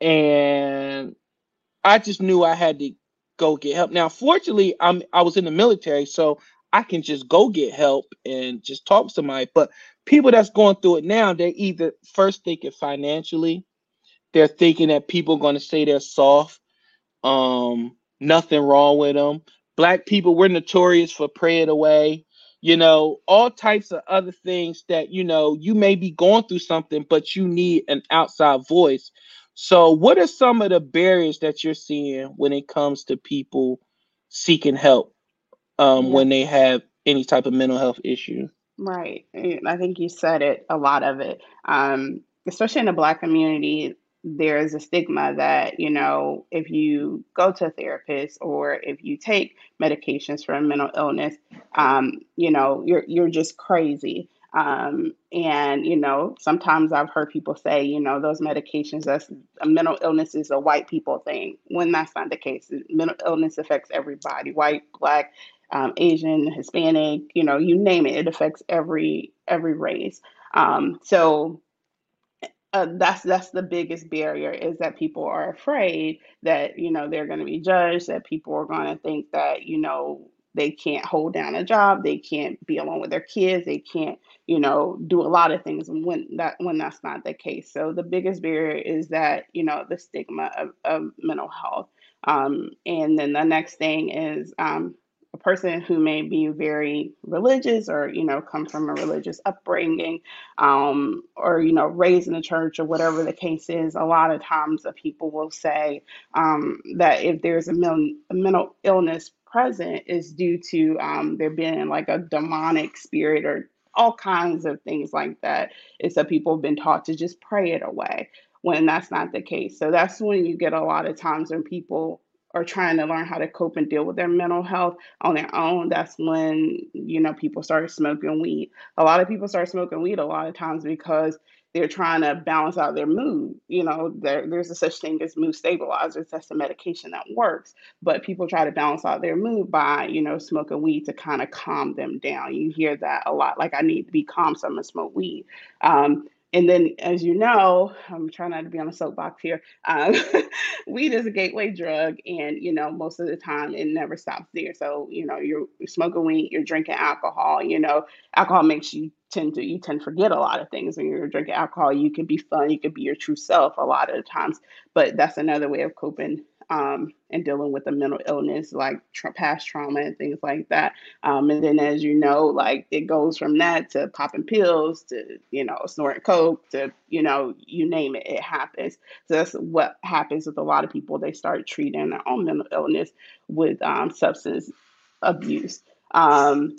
And I just knew I had to go get help. Now, fortunately, I'm I was in the military, so I can just go get help and just talk to somebody. But people that's going through it now, they're either first thinking financially, they're thinking that people are going to say they're soft, um, nothing wrong with them. Black people, we're notorious for praying away you know, all types of other things that, you know, you may be going through something, but you need an outside voice. So, what are some of the barriers that you're seeing when it comes to people seeking help um, yeah. when they have any type of mental health issue? Right. I think you said it, a lot of it. Um, especially in the Black community, there's a stigma that you know if you go to a therapist or if you take medications for a mental illness um, you know you're you're just crazy. Um, and you know sometimes i've heard people say you know those medications that's a mental illness is a white people thing. When that's not the case mental illness affects everybody white black um, asian hispanic you know you name it it affects every every race. Um, so uh, that's that's the biggest barrier is that people are afraid that you know they're going to be judged that people are going to think that you know they can't hold down a job they can't be alone with their kids they can't you know do a lot of things when that when that's not the case. So the biggest barrier is that you know the stigma of, of mental health. Um, and then the next thing is um, a person who may be very religious or you know come from a religious upbringing um, or you know raised in the church or whatever the case is a lot of times the people will say um, that if there's a, mil- a, mental illness present is due to um, there being like a demonic spirit or all kinds of things like that. Is that people have been taught to just pray it away when that's not the case. So that's when you get a lot of times when people are trying to learn how to cope and deal with their mental health on their own, that's when, you know, people start smoking weed. A lot of people start smoking weed a lot of times because they're trying to balance out their mood. You know, there, there's a such thing as mood stabilizers. That's a medication that works. But people try to balance out their mood by, you know, smoking weed to kind of calm them down. You hear that a lot. Like, I need to be calm, so I'm going to smoke weed. Um, and then, as you know, I'm trying not to be on a soapbox here. Um, weed is a gateway drug, and you know, most of the time it never stops there. So, you know, you're, smoking weed, you're drinking alcohol. You know, alcohol makes you tend to you tend to forget a lot of things when you're drinking alcohol. You can be fun, you can be your true self a lot of the times, but that's another way of coping um, and dealing with a mental illness like tra- past trauma and things like that. Um, and then, as you know, like it goes from that to popping pills to, you know, snorting coke to, you know, you name it, it happens. So that's what happens with a lot of people. They start treating their own mental illness with um, substance abuse. Um,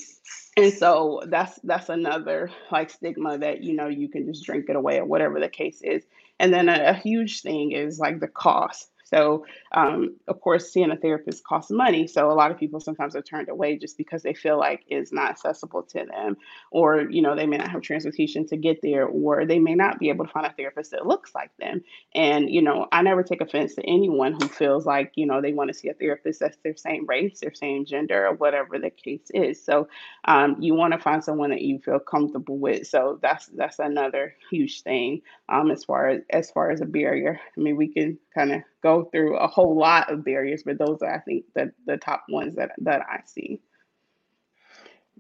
and so that's that's another like stigma that you know you can just drink it away or whatever the case is and then a, a huge thing is like the cost so, um, of course, seeing a therapist costs money. So, a lot of people sometimes are turned away just because they feel like it's not accessible to them, or you know, they may not have transportation to get there, or they may not be able to find a therapist that looks like them. And you know, I never take offense to anyone who feels like you know they want to see a therapist that's their same race, their same gender, or whatever the case is. So, um, you want to find someone that you feel comfortable with. So that's that's another huge thing um, as far as as far as a barrier. I mean, we can kind of go through a whole lot of barriers, but those are, I think, the the top ones that that I see.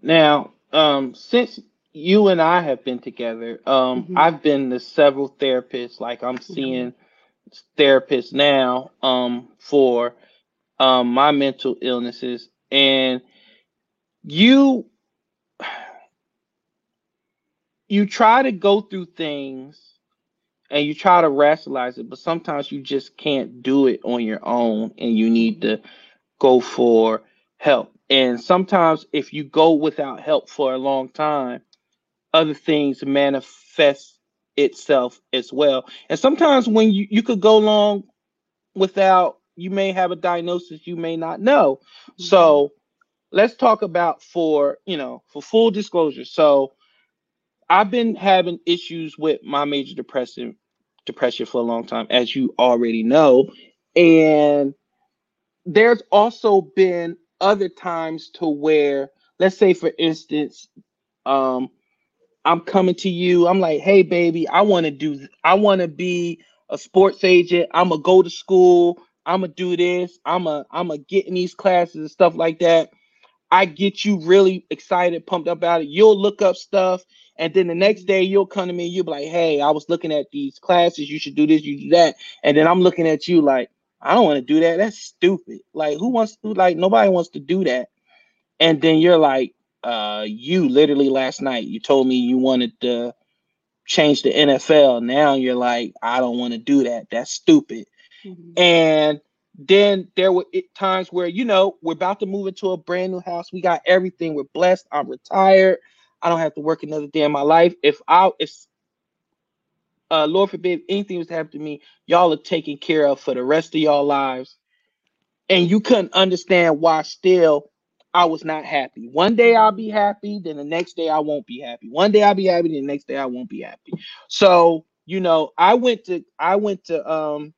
Now, um, since you and I have been together, um, mm-hmm. I've been to several therapists. Like I'm mm-hmm. seeing mm-hmm. therapists now um, for um, my mental illnesses, and you you try to go through things and you try to rationalize it, but sometimes you just can't do it on your own and you need to go for help. And sometimes if you go without help for a long time, other things manifest itself as well. And sometimes when you, you could go long without you may have a diagnosis you may not know. Mm-hmm. So let's talk about for, you know, for full disclosure. So I've been having issues with my major depressive depression for a long time, as you already know. And there's also been other times to where, let's say, for instance, um, I'm coming to you. I'm like, hey, baby, I want to do, I want to be a sports agent. I'm gonna go to school. I'm gonna do this. I'm a, I'm gonna get in these classes and stuff like that. I get you really excited, pumped up about it. You'll look up stuff, and then the next day you'll come to me you'll be like, "Hey, I was looking at these classes. You should do this, you do that." And then I'm looking at you like, "I don't want to do that. That's stupid. Like, who wants to? Like, nobody wants to do that." And then you're like, "Uh, you literally last night you told me you wanted to change the NFL. Now you're like, I don't want to do that. That's stupid." Mm-hmm. And then there were times where you know we're about to move into a brand new house. We got everything. We're blessed. I'm retired. I don't have to work another day in my life. If I if uh Lord forbid anything was to happen to me, y'all are taken care of for the rest of y'all lives. And you couldn't understand why still I was not happy. One day I'll be happy, then the next day I won't be happy. One day I'll be happy, then the next day I won't be happy. So, you know, I went to I went to um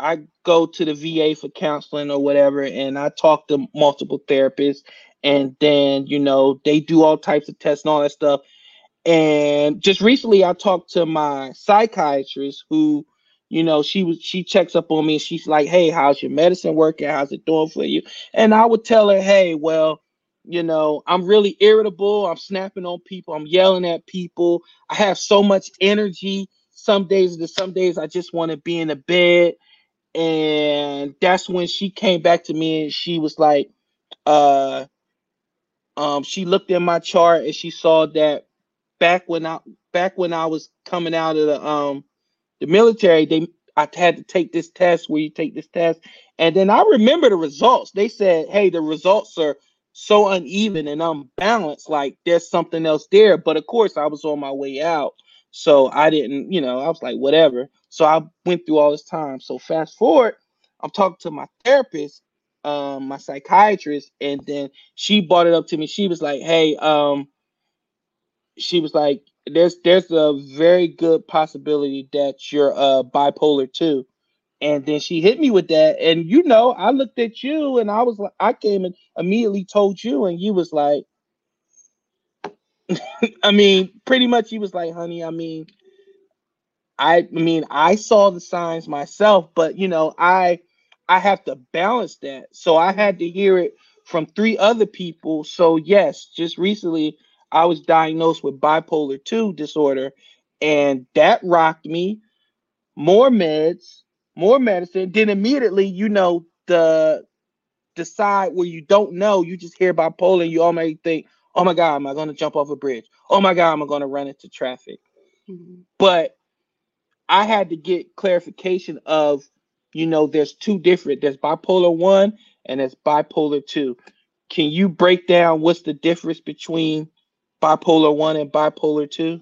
I go to the VA for counseling or whatever, and I talk to multiple therapists, and then you know they do all types of tests and all that stuff. And just recently, I talked to my psychiatrist, who, you know, she was she checks up on me, and she's like, "Hey, how's your medicine working? How's it doing for you?" And I would tell her, "Hey, well." You know, I'm really irritable. I'm snapping on people. I'm yelling at people. I have so much energy. Some days, some days I just want to be in the bed and that's when she came back to me and she was like uh um she looked at my chart and she saw that back when I back when I was coming out of the um the military they I had to take this test where you take this test. And then I remember the results. They said hey the results are so uneven and unbalanced like there's something else there. But of course I was on my way out. So I didn't you know I was like whatever so I went through all this time. So fast forward, I'm talking to my therapist, um, my psychiatrist, and then she brought it up to me. She was like, "Hey, um, she was like, there's there's a very good possibility that you're uh bipolar too." And then she hit me with that, and you know, I looked at you, and I was like, I came and immediately told you, and you was like, I mean, pretty much, he was like, "Honey, I mean." I mean, I saw the signs myself, but you know, I I have to balance that. So I had to hear it from three other people. So yes, just recently I was diagnosed with bipolar 2 disorder and that rocked me. More meds, more medicine. Then immediately, you know, the decide where you don't know, you just hear bipolar and you already think, oh my God, am I going to jump off a bridge? Oh my God, am I going to run into traffic? Mm-hmm. But I had to get clarification of, you know, there's two different. There's bipolar one and there's bipolar two. can you break down what's the difference between bipolar one and bipolar 2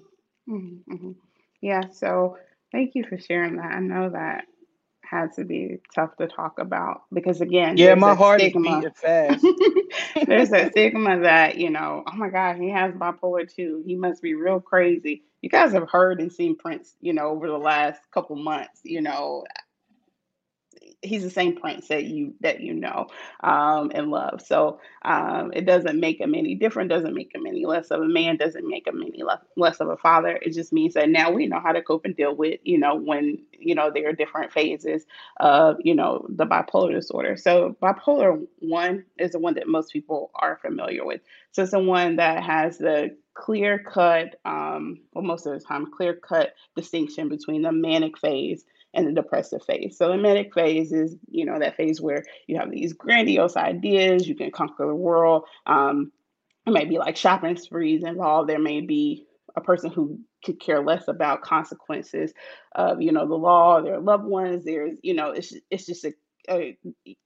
mm-hmm, mm-hmm. Yeah. So thank you for sharing that. I know that had to be tough to talk about because again, yeah, my heart stigma. is beating fast. there's that stigma that you know, oh my God, he has bipolar two. He must be real crazy. You guys have heard and seen Prince, you know, over the last couple months. You know, he's the same prince that you that you know um, and love. So um, it doesn't make him any different. Doesn't make him any less of a man. Doesn't make him any less less of a father. It just means that now we know how to cope and deal with you know when you know there are different phases of you know the bipolar disorder. So bipolar one is the one that most people are familiar with. So it's the one that has the clear cut, um, well, most of the time, clear cut distinction between the manic phase and the depressive phase. So the manic phase is, you know, that phase where you have these grandiose ideas, you can conquer the world. Um, it may be like shopping sprees involved. There may be a person who could care less about consequences of, you know, the law, their loved ones. There's, you know, it's it's just a, a,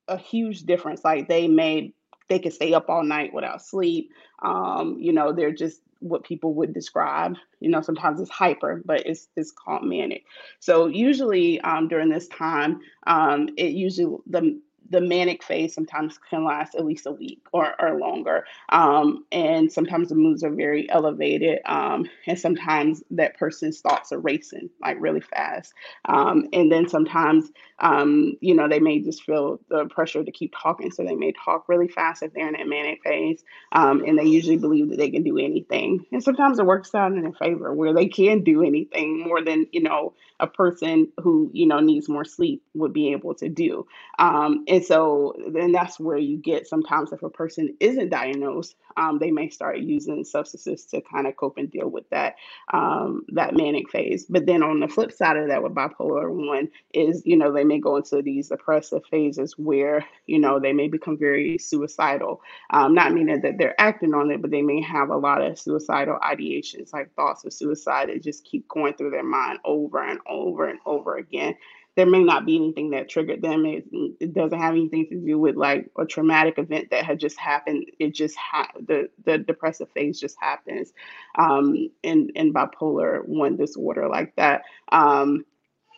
a huge difference. Like they may they can stay up all night without sleep. Um, you know, they're just what people would describe. You know, sometimes it's hyper, but it's it's called manic. So usually um, during this time, um, it usually the the manic phase sometimes can last at least a week or, or longer. Um, and sometimes the moods are very elevated. Um, and sometimes that person's thoughts are racing like really fast. Um, and then sometimes, um, you know, they may just feel the pressure to keep talking. So they may talk really fast if they're in that manic phase. Um, and they usually believe that they can do anything. And sometimes it works out in their favor where they can do anything more than, you know, a person who, you know, needs more sleep would be able to do. Um, and so then that's where you get sometimes if a person isn't diagnosed, um, they may start using substances to kind of cope and deal with that um, that manic phase. But then on the flip side of that, with bipolar one is you know they may go into these depressive phases where you know they may become very suicidal. Um, not meaning that they're acting on it, but they may have a lot of suicidal ideations, like thoughts of suicide, that just keep going through their mind over and over and over again there may not be anything that triggered them. It, it doesn't have anything to do with like a traumatic event that had just happened. It just ha- the the depressive phase just happens um, in in bipolar one disorder like that. Um,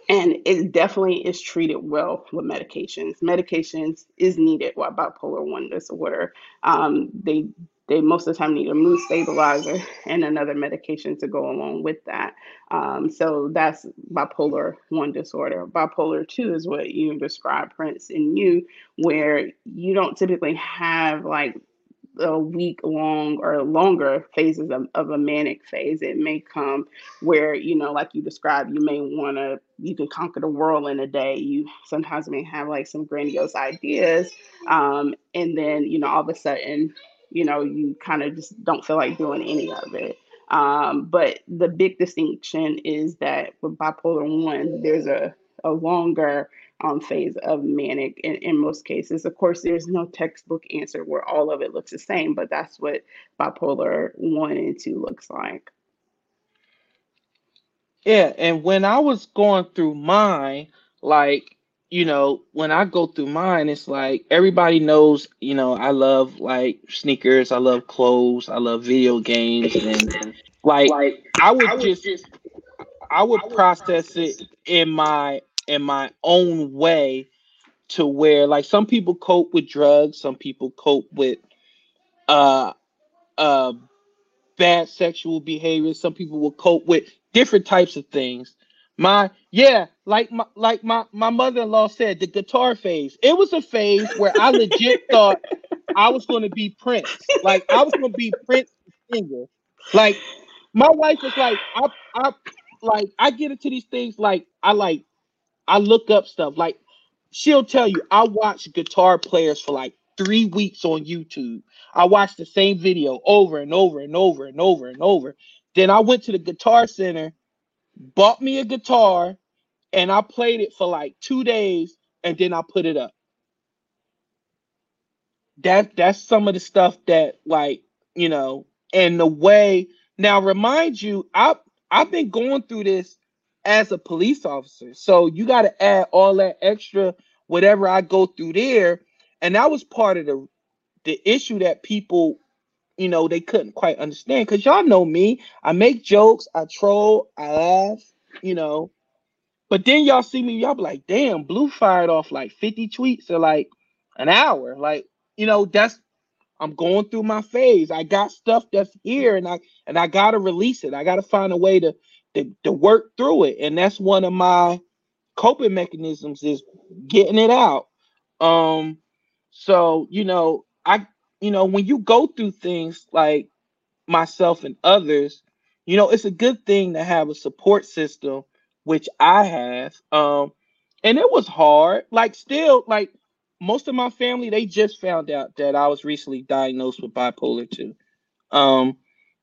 and it definitely is treated well with medications. Medications is needed with bipolar one disorder. Um, they they most of the time need a mood stabilizer and another medication to go along with that. Um, so that's bipolar one disorder. Bipolar two is what you describe, Prince, in you, where you don't typically have like a week long or longer phases of, of a manic phase. It may come where, you know, like you described, you may want to, you can conquer the world in a day. You sometimes may have like some grandiose ideas. Um, and then, you know, all of a sudden, you know, you kind of just don't feel like doing any of it. Um, but the big distinction is that with bipolar one, there's a, a longer um, phase of manic in, in most cases. Of course, there's no textbook answer where all of it looks the same, but that's what bipolar one and two looks like. Yeah, and when I was going through mine, like, you know, when I go through mine, it's like everybody knows, you know, I love like sneakers, I love clothes, I love video games, and like, like I would, I would just, just, I would process it in my in my own way to where like some people cope with drugs, some people cope with uh uh bad sexual behavior, some people will cope with different types of things. My yeah, like my like my, my mother-in-law said, the guitar phase. It was a phase where I legit thought I was gonna be Prince. Like I was gonna be Prince singer. Like my wife was like, I I like I get into these things like I like I look up stuff. Like she'll tell you, I watch guitar players for like three weeks on YouTube. I watched the same video over and over and over and over and over. Then I went to the guitar center, bought me a guitar, and I played it for like two days, and then I put it up. That that's some of the stuff that like you know, and the way now remind you, I I've been going through this as a police officer. So you got to add all that extra whatever I go through there, and that was part of the the issue that people, you know, they couldn't quite understand. Cause y'all know me. I make jokes, I troll, I laugh, you know. But then y'all see me, y'all be like, damn, Blue fired off like 50 tweets in like an hour. Like, you know, that's I'm going through my phase. I got stuff that's here and I and I gotta release it. I gotta find a way to to, to work through it. And that's one of my coping mechanisms is getting it out. Um, so you know, I you know, when you go through things like myself and others, you know, it's a good thing to have a support system, which I have. Um, and it was hard. Like still, like most of my family, they just found out that I was recently diagnosed with bipolar 2. Um,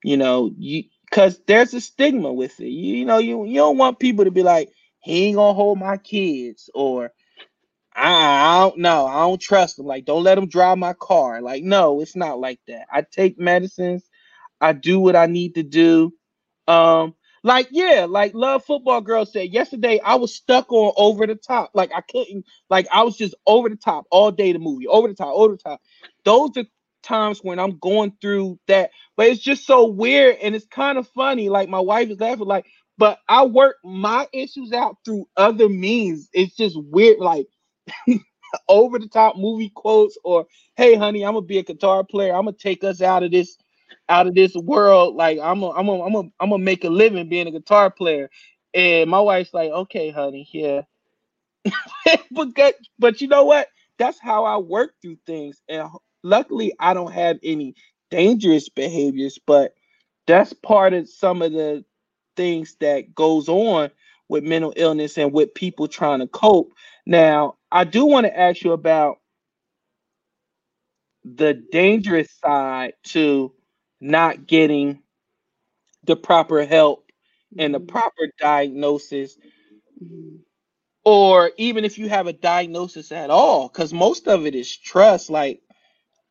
you know, you because there's a stigma with it. You, you know, you you don't want people to be like, he ain't gonna hold my kids, or I, don't know, I don't trust them. Like, don't let them drive my car. Like, no, it's not like that. I take medicines, I do what I need to do. Um, like, yeah, like Love Football Girl said yesterday, I was stuck on over the top. Like, I couldn't, like, I was just over the top all day. The movie, over the top, over the top. Those are times when I'm going through that, but it's just so weird and it's kind of funny. Like, my wife is laughing, like, but I work my issues out through other means. It's just weird, like over the top movie quotes, or hey, honey, I'm gonna be a guitar player. I'm gonna take us out of this out of this world. Like I'm a, I'm a, I'm a, I'm gonna make a living being a guitar player. And my wife's like, okay, honey, yeah. but but you know what? That's how I work through things. And luckily, I don't have any dangerous behaviors. But that's part of some of the things that goes on with mental illness and with people trying to cope. Now, I do want to ask you about the dangerous side to not getting the proper help and the mm-hmm. proper diagnosis mm-hmm. or even if you have a diagnosis at all because most of it is trust like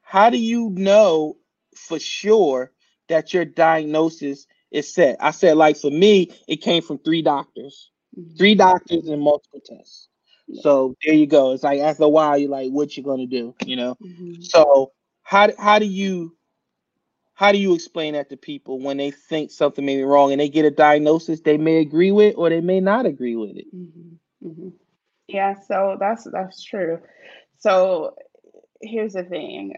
how do you know for sure that your diagnosis is set i said like for me it came from three doctors. Mm-hmm. three doctors and multiple tests. So there you go. It's like after a while you're like what you gonna do you know? Mm-hmm. so how, how do you how do you explain that to people when they think something may be wrong and they get a diagnosis they may agree with or they may not agree with it? Mm-hmm. Mm-hmm. yeah so that's that's true. So here's the thing.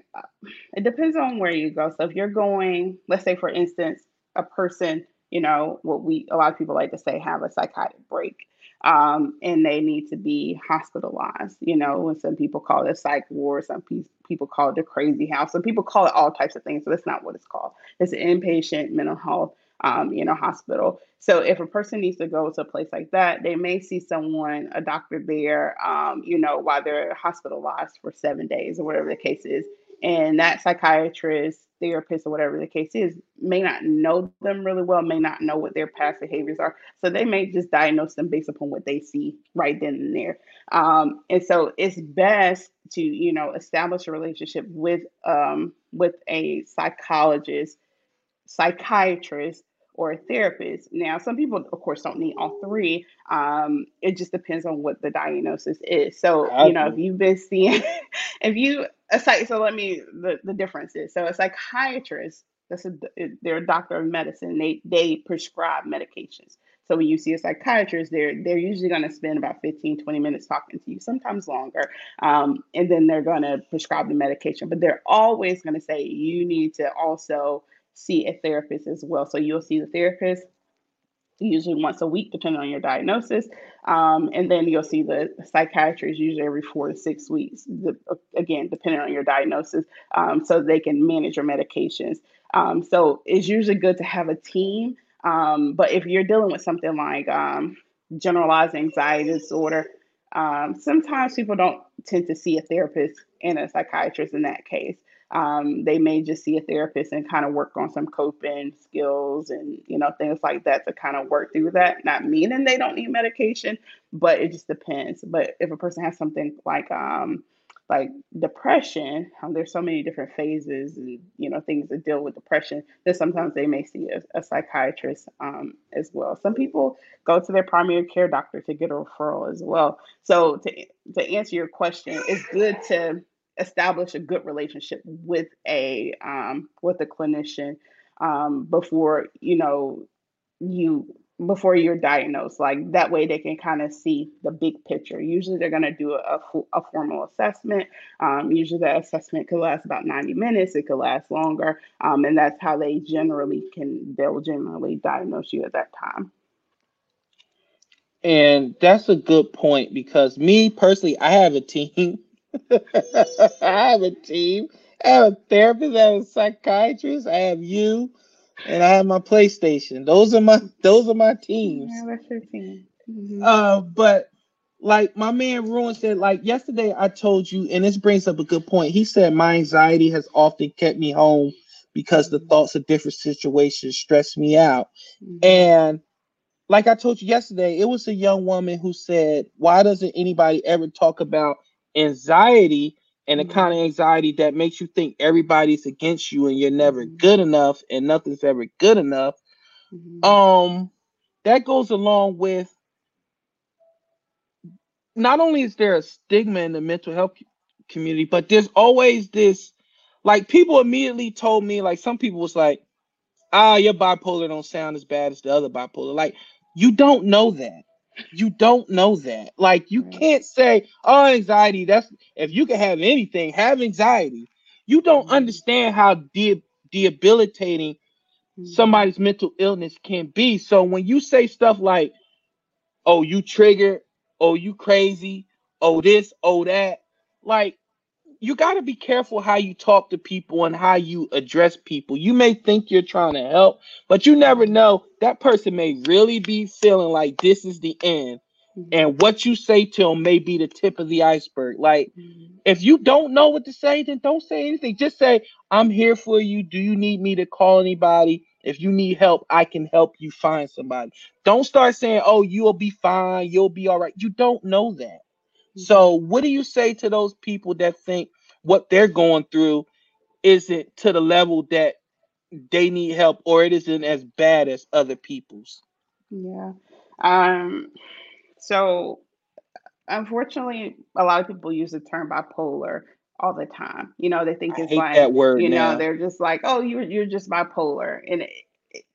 It depends on where you go. So if you're going let's say for instance a person you know what we a lot of people like to say have a psychotic break um, and they need to be hospitalized. You know, and some people call it a psych ward, some pe- people call it the crazy house, some people call it all types of things. So that's not what it's called. It's an inpatient mental health, um, you know, hospital. So if a person needs to go to a place like that, they may see someone, a doctor there, um, you know, while they're hospitalized for seven days or whatever the case is, and that psychiatrist therapist or whatever the case is may not know them really well, may not know what their past behaviors are. So they may just diagnose them based upon what they see right then and there. Um, and so it's best to, you know, establish a relationship with um, with a psychologist, psychiatrist, or a therapist. Now, some people, of course, don't need all three. Um, it just depends on what the diagnosis is. So, you know, if you've been seeing, if you a psych, so let me the the difference is so a psychiatrist. That's a they're a doctor of medicine. They they prescribe medications. So when you see a psychiatrist, they're they're usually going to spend about 15, 20 minutes talking to you, sometimes longer. Um, and then they're going to prescribe the medication. But they're always going to say you need to also see a therapist as well. So you'll see the therapist usually once a week, depending on your diagnosis. Um, and then you'll see the psychiatrist usually every four to six weeks, the, again, depending on your diagnosis, um, so they can manage your medications. Um, so it's usually good to have a team. Um, but if you're dealing with something like um, generalized anxiety disorder, um, sometimes people don't tend to see a therapist and a psychiatrist in that case um, they may just see a therapist and kind of work on some coping skills and you know things like that to kind of work through that. Not meaning they don't need medication but it just depends. But if a person has something like um like depression um, there's so many different phases and you know things that deal with depression that sometimes they may see a, a psychiatrist um, as well. Some people go to their primary care doctor to get a referral as well. So to, to answer your question it's good to establish a good relationship with a um, with a clinician um, before you know you before you're diagnosed. Like that way, they can kind of see the big picture. Usually, they're going to do a, a, formal assessment. Um, usually, that assessment could last about 90 minutes. It could last longer, um, and that's how they generally can. They'll generally diagnose you at that time. And that's a good point because me personally, I have a team. I have a team. I have a therapist. I have a psychiatrist. I have you and I have my PlayStation. Those are my those are my teams. Yeah, that's your team. Mm-hmm. Uh, but like my man Ruin said, like yesterday I told you, and this brings up a good point. He said my anxiety has often kept me home because the mm-hmm. thoughts of different situations stress me out. Mm-hmm. And like I told you yesterday, it was a young woman who said, Why doesn't anybody ever talk about anxiety and the mm-hmm. kind of anxiety that makes you think everybody's against you and you're never mm-hmm. good enough and nothing's ever good enough mm-hmm. um that goes along with not only is there a stigma in the mental health community but there's always this like people immediately told me like some people was like ah your bipolar don't sound as bad as the other bipolar like you don't know that you don't know that. Like you can't say, "Oh, anxiety." That's if you can have anything, have anxiety. You don't mm-hmm. understand how de- debilitating mm-hmm. somebody's mental illness can be. So when you say stuff like, "Oh, you triggered," "Oh, you crazy," "Oh, this," "Oh, that," like you got to be careful how you talk to people and how you address people. You may think you're trying to help, but you never know. That person may really be feeling like this is the end. Mm-hmm. And what you say to them may be the tip of the iceberg. Like, mm-hmm. if you don't know what to say, then don't say anything. Just say, I'm here for you. Do you need me to call anybody? If you need help, I can help you find somebody. Don't start saying, oh, you'll be fine. You'll be all right. You don't know that. So, what do you say to those people that think what they're going through isn't to the level that they need help or it isn't as bad as other people's? Yeah. Um so unfortunately a lot of people use the term bipolar all the time. You know, they think it's like that word you know, they're just like, "Oh, you're you're just bipolar." And it,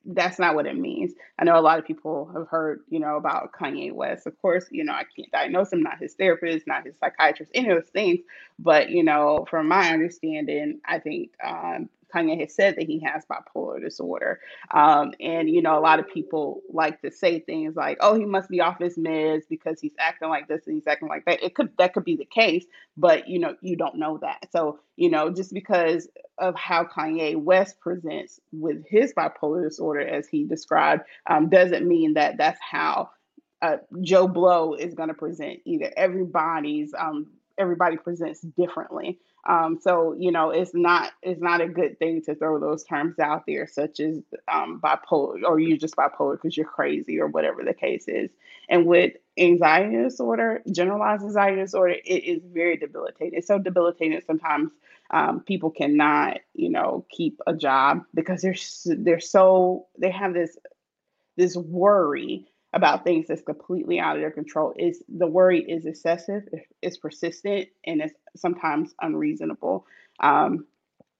that's not what it means. I know a lot of people have heard, you know, about Kanye West. Of course, you know, I can't diagnose him, not his therapist, not his psychiatrist, any of those things. But, you know, from my understanding, I think um, Kanye has said that he has bipolar disorder. Um, and, you know, a lot of people like to say things like, oh, he must be off his meds because he's acting like this and he's acting like that. It could, that could be the case, but, you know, you don't know that. So, you know, just because of how Kanye West presents with his bipolar disorder, as he described, um, doesn't mean that that's how uh, Joe Blow is going to present either. Everybody's um, everybody presents differently. Um, so you know, it's not it's not a good thing to throw those terms out there, such as um, bipolar or you just bipolar because you're crazy or whatever the case is. And with anxiety disorder, generalized anxiety disorder, it is very debilitating. It's so debilitating sometimes um, people cannot, you know, keep a job because they're they're so they have this this worry about things that's completely out of their control is the worry is excessive it's persistent and it's sometimes unreasonable. Um,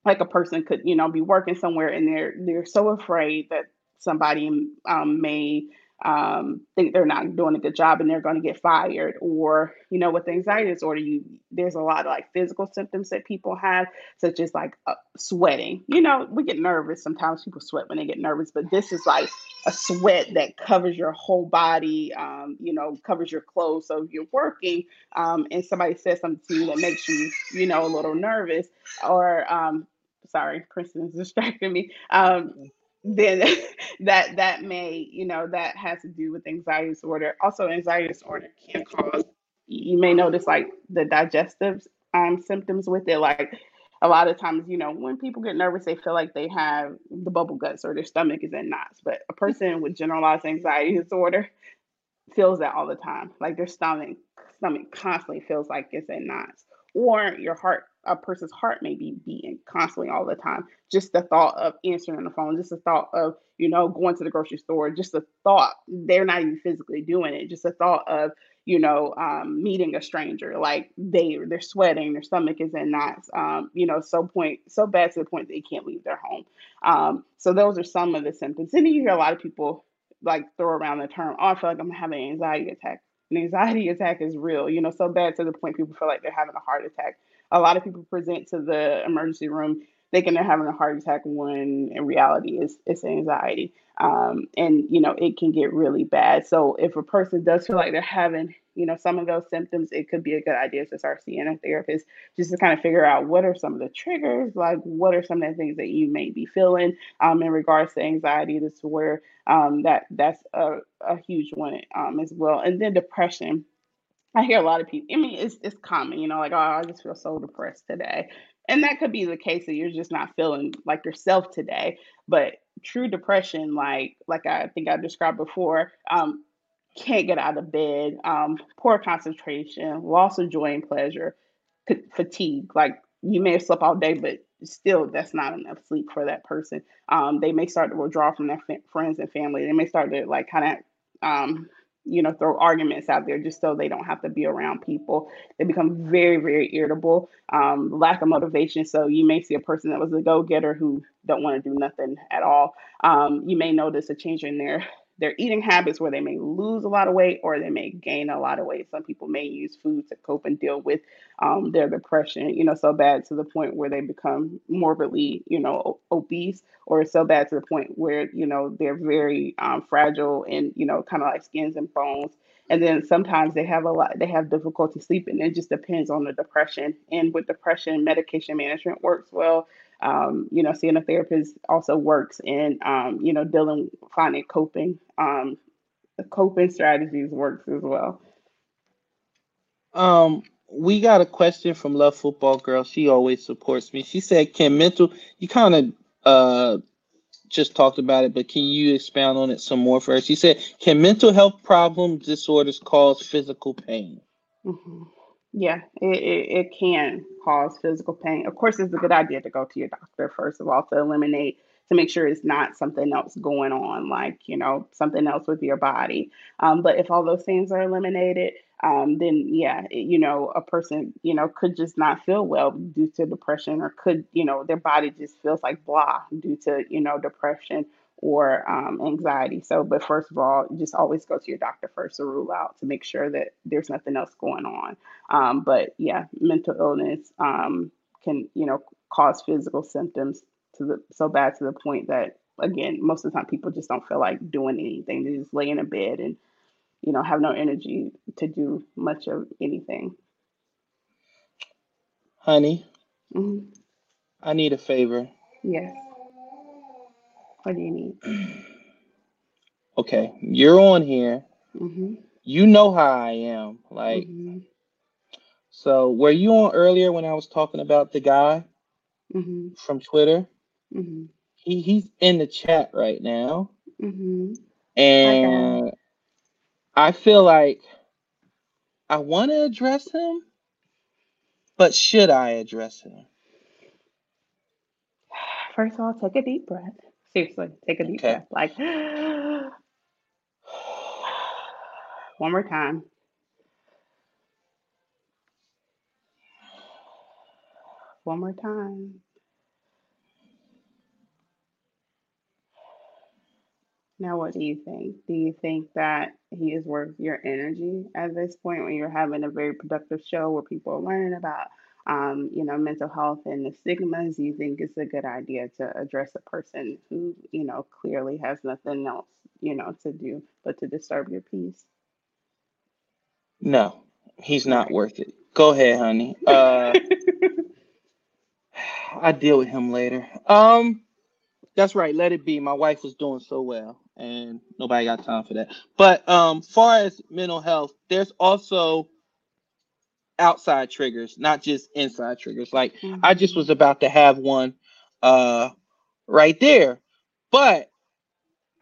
like a person could you know be working somewhere and they're they're so afraid that somebody um, may um, think they're not doing a good job and they're going to get fired or you know with anxiety disorder you there's a lot of like physical symptoms that people have such as like uh, sweating. You know we get nervous sometimes people sweat when they get nervous but this is like a sweat that covers your whole body um, you know covers your clothes. So if you're working um, and somebody says something to you that makes you you know a little nervous or um, sorry Kristen is distracting me um, then that that may you know that has to do with anxiety disorder. Also anxiety disorder can cause you may notice like the digestive um, symptoms with it. Like a lot of times you know when people get nervous they feel like they have the bubble guts or their stomach is in knots. But a person with generalized anxiety disorder feels that all the time. Like their stomach stomach constantly feels like it's in knots. Or your heart a person's heart may be beating constantly all the time. Just the thought of answering the phone, just the thought of, you know, going to the grocery store, just the thought, they're not even physically doing it, just the thought of, you know, um, meeting a stranger. Like they they're sweating, their stomach is in knots. Um, you know, so point so bad to the point they can't leave their home. Um, so those are some of the symptoms. And you hear a lot of people like throw around the term, "Oh, I feel like I'm having an anxiety attack." An anxiety attack is real. You know, so bad to the point people feel like they're having a heart attack. A lot of people present to the emergency room thinking they're having a heart attack when in reality it's, it's anxiety. Um, and, you know, it can get really bad. So if a person does feel like they're having, you know, some of those symptoms, it could be a good idea to start seeing a therapist just to kind of figure out what are some of the triggers, like what are some of the things that you may be feeling um, in regards to anxiety. Where um, that that's a, a huge one um, as well. And then depression. I hear a lot of people. I mean, it's it's common, you know, like oh, I just feel so depressed today, and that could be the case that you're just not feeling like yourself today. But true depression, like like I think I described before, um, can't get out of bed, um, poor concentration, loss of joy and pleasure, fatigue. Like you may have slept all day, but still that's not enough sleep for that person. Um, they may start to withdraw from their friends and family. They may start to like kind of um, you know, throw arguments out there just so they don't have to be around people. They become very, very irritable, um, lack of motivation. So you may see a person that was a go-getter who don't want to do nothing at all. Um, you may notice a change in their their eating habits where they may lose a lot of weight or they may gain a lot of weight. Some people may use food to cope and deal with um, their depression, you know, so bad to the point where they become morbidly, you know, obese or so bad to the point where, you know, they're very um, fragile and, you know, kind of like skins and bones. And then sometimes they have a lot, they have difficulty sleeping. It just depends on the depression. And with depression, medication management works well um, you know, seeing a therapist also works in, um, you know, dealing, finding coping, um, coping strategies works as well. Um, we got a question from Love Football Girl. She always supports me. She said, "Can mental?" You kind of uh just talked about it, but can you expound on it some more first? She said, "Can mental health problems disorders cause physical pain?" Mm-hmm. Yeah, it, it, it can cause physical pain. Of course, it's a good idea to go to your doctor, first of all, to eliminate, to make sure it's not something else going on, like, you know, something else with your body. Um, but if all those things are eliminated, um, then yeah, it, you know, a person, you know, could just not feel well due to depression or could, you know, their body just feels like blah due to, you know, depression or um, anxiety. So, but first of all, just always go to your doctor first to rule out to make sure that there's nothing else going on. Um, but yeah, mental illness um, can, you know, cause physical symptoms to the so bad to the point that again, most of the time people just don't feel like doing anything. They just lay in a bed and, you know, have no energy to do much of anything. Honey, mm-hmm. I need a favor. Yes. What do you need? Okay, you're on here. Mm-hmm. You know how I am. Like, mm-hmm. so were you on earlier when I was talking about the guy mm-hmm. from Twitter? Mm-hmm. He he's in the chat right now, mm-hmm. and I feel like I want to address him, but should I address him? First of all, take a deep breath. Seriously, take a deep okay. breath. Like one more time. One more time. Now, what do you think? Do you think that he is worth your energy at this point when you're having a very productive show where people are learning about um, you know, mental health and the stigmas, you think it's a good idea to address a person who, you know, clearly has nothing else, you know, to do but to disturb your peace? No, he's not worth it. Go ahead, honey. Uh, I deal with him later. Um, that's right. Let it be. My wife was doing so well, and nobody got time for that. But um, far as mental health, there's also outside triggers, not just inside triggers. Like mm-hmm. I just was about to have one uh right there. But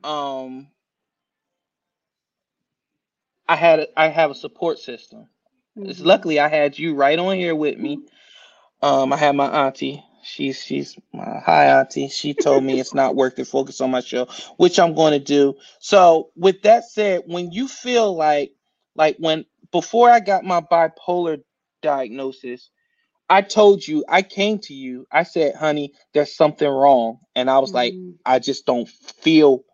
um I had I have a support system. Mm-hmm. It's luckily I had you right on here with me. Um I had my auntie. She's she's my hi auntie. She told me it's not worth it. Focus on my show, which I'm going to do. So with that said, when you feel like like when before I got my bipolar diagnosis, I told you, I came to you, I said, honey, there's something wrong. And I was mm-hmm. like, I just don't feel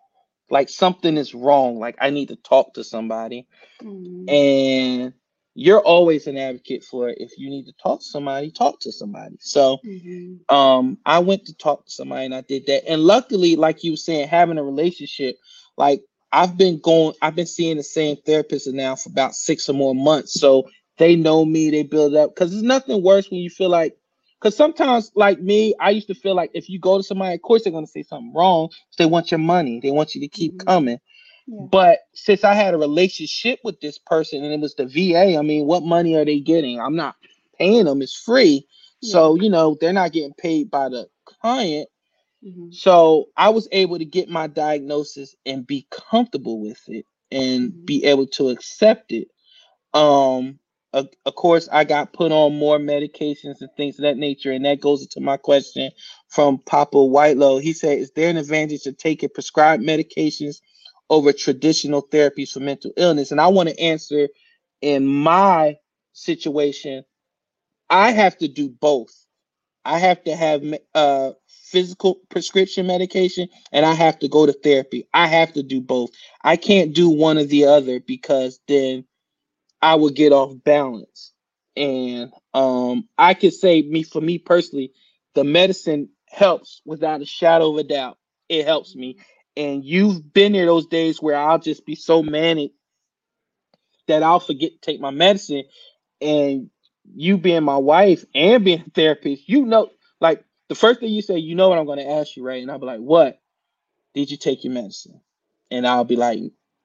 like something is wrong. Like I need to talk to somebody. Mm-hmm. And you're always an advocate for if you need to talk to somebody, talk to somebody. So mm-hmm. um I went to talk to somebody and I did that. And luckily, like you were saying, having a relationship, like I've been going, I've been seeing the same therapist now for about six or more months. So they know me, they build up because there's nothing worse when you feel like because sometimes, like me, I used to feel like if you go to somebody, of course they're going to say something wrong. They want your money. They want you to keep mm-hmm. coming. Yeah. But since I had a relationship with this person and it was the VA, I mean, what money are they getting? I'm not paying them. It's free. Yeah. So, you know, they're not getting paid by the client. Mm-hmm. So I was able to get my diagnosis and be comfortable with it and mm-hmm. be able to accept it. Um, of, of course, I got put on more medications and things of that nature, and that goes into my question from Papa Whitelow. He said, "Is there an advantage to taking prescribed medications over traditional therapies for mental illness?" And I want to answer in my situation, I have to do both. I have to have uh, physical prescription medication and I have to go to therapy. I have to do both. I can't do one or the other because then I would get off balance. And um, I could say me for me personally, the medicine helps without a shadow of a doubt. It helps me. And you've been there those days where I'll just be so manic that I'll forget to take my medicine. And you being my wife and being a therapist, you know, like the first thing you say, you know what I'm gonna ask you, right? And I'll be like, What? Did you take your medicine? And I'll be like,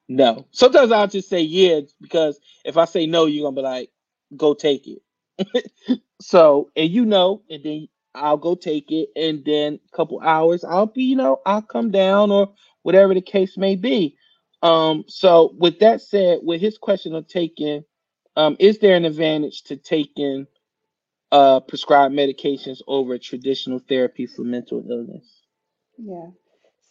no. Sometimes I'll just say yeah because if I say no, you're gonna be like, go take it. so and you know, and then I'll go take it, and then a couple hours I'll be, you know, I'll come down or whatever the case may be. Um, so with that said, with his question of taking, um, is there an advantage to taking uh prescribed medications over traditional therapy for mental illness? Yeah.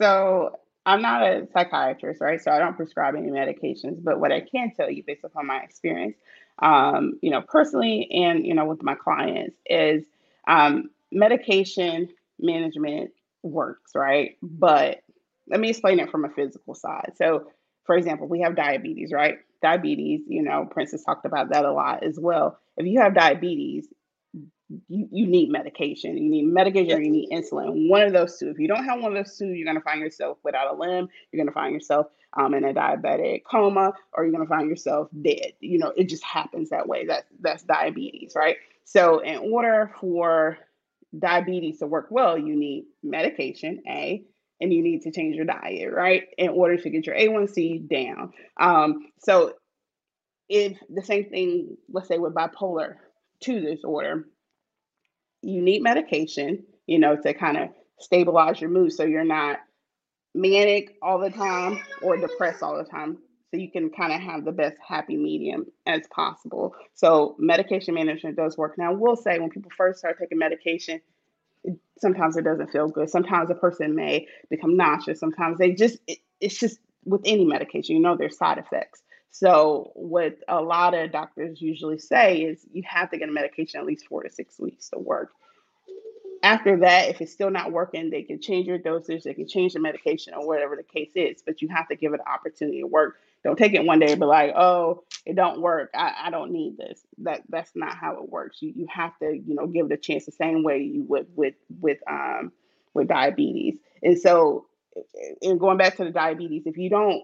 So I'm not a psychiatrist, right? So I don't prescribe any medications. But what I can tell you, based upon my experience, um, you know, personally and you know with my clients, is um, medication management works, right? But let me explain it from a physical side. So, for example, we have diabetes, right? Diabetes, you know, Princess talked about that a lot as well. If you have diabetes, you, you need medication. You need medication or you need insulin. One of those two. If you don't have one of those two, you're going to find yourself without a limb. You're going to find yourself um, in a diabetic coma, or you're going to find yourself dead. You know, it just happens that way. That's that's diabetes, right? So, in order for diabetes to work well, you need medication, A, and you need to change your diet, right? In order to get your A1C down. Um, so, if the same thing, let's say with bipolar 2 disorder, you need medication, you know, to kind of stabilize your mood so you're not manic all the time or depressed all the time. So you can kind of have the best happy medium as possible. So medication management does work. Now, we'll say when people first start taking medication, sometimes it doesn't feel good. Sometimes a person may become nauseous. Sometimes they just, it, it's just with any medication, you know, there's side effects. So, what a lot of doctors usually say is you have to get a medication at least four to six weeks to work. After that, if it's still not working, they can change your dosage, they can change the medication or whatever the case is, but you have to give it an opportunity to work. Don't take it one day and be like, oh, it don't work. I, I don't need this. That that's not how it works. You you have to, you know, give it a chance the same way you would with with um with diabetes. And so and going back to the diabetes, if you don't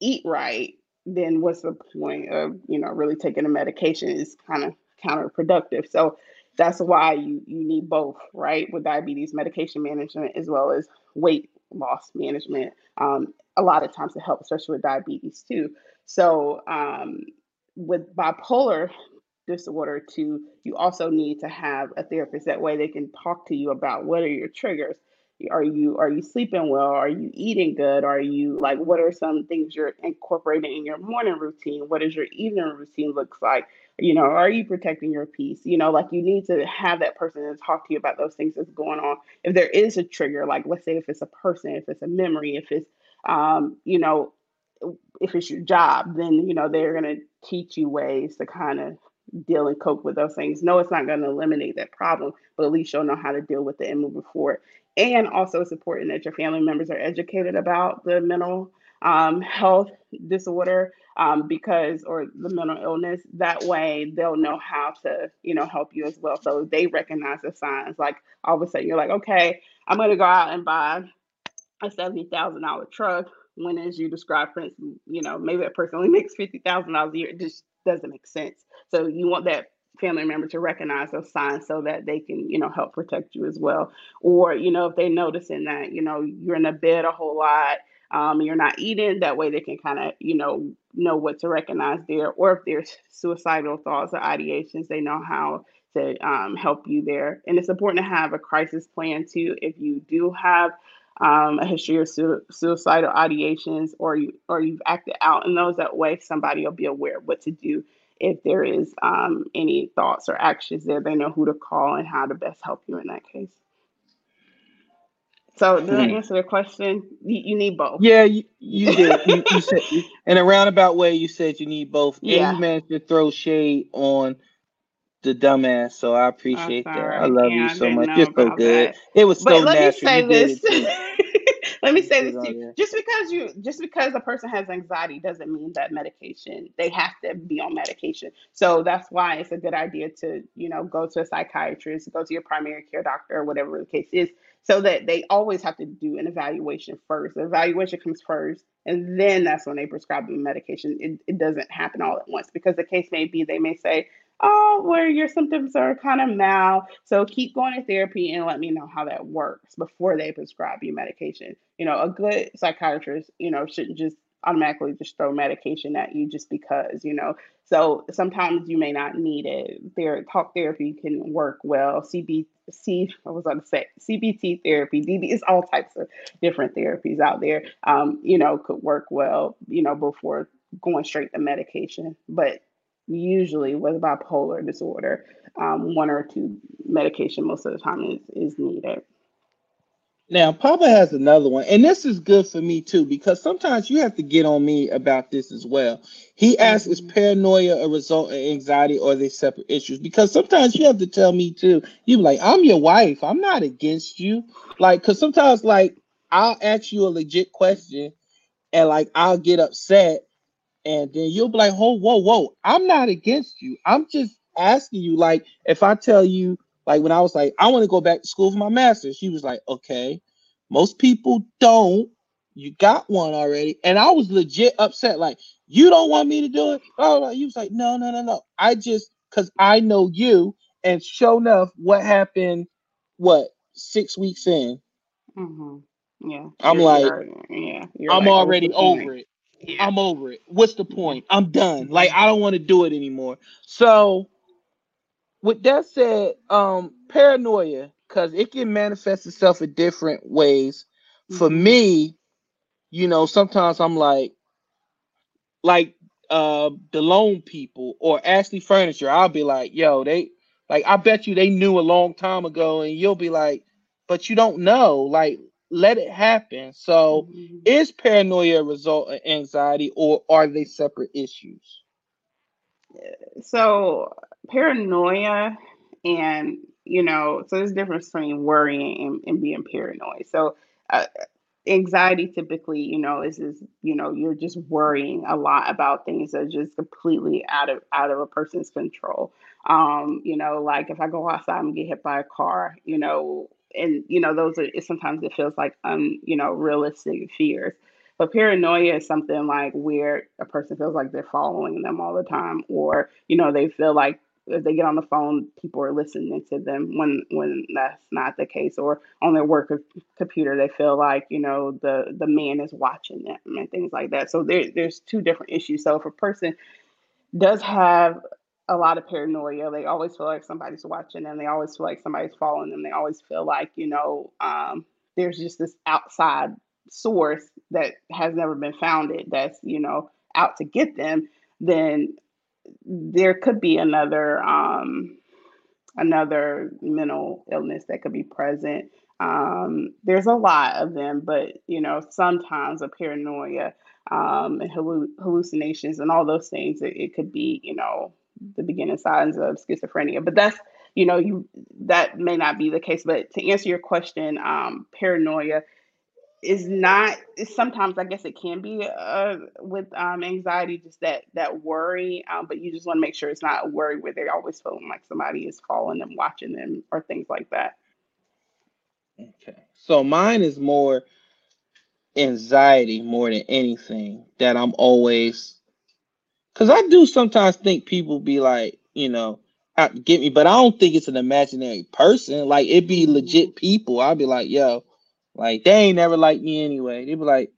eat right, then what's the point of you know really taking a medication? Is kind of counterproductive. So that's why you you need both right with diabetes medication management as well as weight loss management um, a lot of times to help especially with diabetes too. So um, with bipolar disorder too you also need to have a therapist. That way they can talk to you about what are your triggers are you are you sleeping well? Are you eating good? Are you like what are some things you're incorporating in your morning routine? What does your evening routine looks like? You know are you protecting your peace? You know like you need to have that person to talk to you about those things that's going on. If there is a trigger like let's say if it's a person if it's a memory if it's um you know if it's your job then you know they're going to teach you ways to kind of deal and cope with those things. No, it's not going to eliminate that problem, but at least you'll know how to deal with it and move forward. And also, it's important that your family members are educated about the mental um, health disorder um, because, or the mental illness. That way, they'll know how to, you know, help you as well. So they recognize the signs. Like all of a sudden, you're like, okay, I'm going to go out and buy a seventy thousand dollar truck. When, as you describe, for instance, you know, maybe that person only makes fifty thousand dollars a year. Just doesn't make sense. So you want that family member to recognize those signs so that they can, you know, help protect you as well. Or, you know, if they're noticing that, you know, you're in a bed a whole lot, um, you're not eating, that way they can kind of, you know, know what to recognize there. Or if there's suicidal thoughts or ideations, they know how to um, help you there. And it's important to have a crisis plan too. If you do have um, a history of su- suicidal ideations or you or you've acted out in those that way, somebody will be aware of what to do if there is um, any thoughts or actions there, they know who to call and how to best help you in that case. So, does hmm. I answer the question? You, you need both. Yeah, you, you did. you, you, said in a roundabout way. You said you need both, yeah. and you managed to throw shade on the dumbass. So I appreciate that. I love yeah, you so much. You're so good. That. It was so but let natural. Me say this. let me say this to you. Just because you just because a person has anxiety doesn't mean that medication they have to be on medication. So that's why it's a good idea to, you know, go to a psychiatrist, go to your primary care doctor or whatever the case is, so that they always have to do an evaluation first. The evaluation comes first, and then that's when they prescribe the medication. It, it doesn't happen all at once because the case may be they may say, oh, where your symptoms are kind of mild. So keep going to therapy and let me know how that works before they prescribe you medication. You know, a good psychiatrist, you know, shouldn't just automatically just throw medication at you just because, you know. So sometimes you may not need it. Their talk therapy can work well. CBC, I was going to say CBT therapy, DB, it's all types of different therapies out there. Um, you know, could work well, you know, before going straight to medication. But usually with bipolar disorder, um, one or two medication most of the time is, is needed. Now, Papa has another one, and this is good for me too, because sometimes you have to get on me about this as well. He asks, mm-hmm. is paranoia a result of anxiety or are they separate issues? Because sometimes you have to tell me too, you be like, I'm your wife, I'm not against you. Like, because sometimes, like, I'll ask you a legit question and, like, I'll get upset and then you'll be like, "Whoa, whoa, whoa! I'm not against you. I'm just asking you. Like, if I tell you, like, when I was like, I want to go back to school for my master's, she was like, okay. Most people don't. You got one already, and I was legit upset. Like, you don't want me to do it? Oh, you was like, no, no, no, no. I just because I know you, and show enough, what happened? What six weeks in? Mm-hmm. Yeah, I'm like, yeah, I'm like, already over it. Yeah. I'm over it. What's the point? I'm done. Like I don't want to do it anymore. So with that said, um paranoia, because it can manifest itself in different ways. Mm-hmm. For me, you know, sometimes I'm like, like uh the loan people or Ashley Furniture, I'll be like, yo, they like I bet you they knew a long time ago, and you'll be like, but you don't know. Like let it happen. So, mm-hmm. is paranoia a result of anxiety, or are they separate issues? So, paranoia and you know, so there's a difference between worrying and, and being paranoid. So, uh, anxiety typically, you know, is is you know you're just worrying a lot about things that are just completely out of out of a person's control. Um, you know, like if I go outside and get hit by a car, you know, and you know those are sometimes it feels like um you know realistic fears. But paranoia is something like where a person feels like they're following them all the time or you know they feel like if they get on the phone people are listening to them when when that's not the case or on their work computer they feel like you know the the man is watching them and things like that. So there, there's two different issues. So if a person does have a lot of paranoia. They always feel like somebody's watching them. They always feel like somebody's following them. They always feel like, you know, um, there's just this outside source that has never been founded that's, you know, out to get them. Then there could be another um, another mental illness that could be present. Um, there's a lot of them, but you know, sometimes a paranoia um, and hallucinations and all those things. It, it could be, you know, the beginning signs of schizophrenia. But that's, you know, you that may not be the case. But to answer your question, um, paranoia is not sometimes i guess it can be uh, with um, anxiety just that that worry um, but you just want to make sure it's not a worry where they're always feeling like somebody is following them watching them or things like that okay so mine is more anxiety more than anything that i'm always because i do sometimes think people be like you know out get me but i don't think it's an imaginary person like it'd be mm-hmm. legit people i'll be like yo like they ain't never like me anyway. They be like,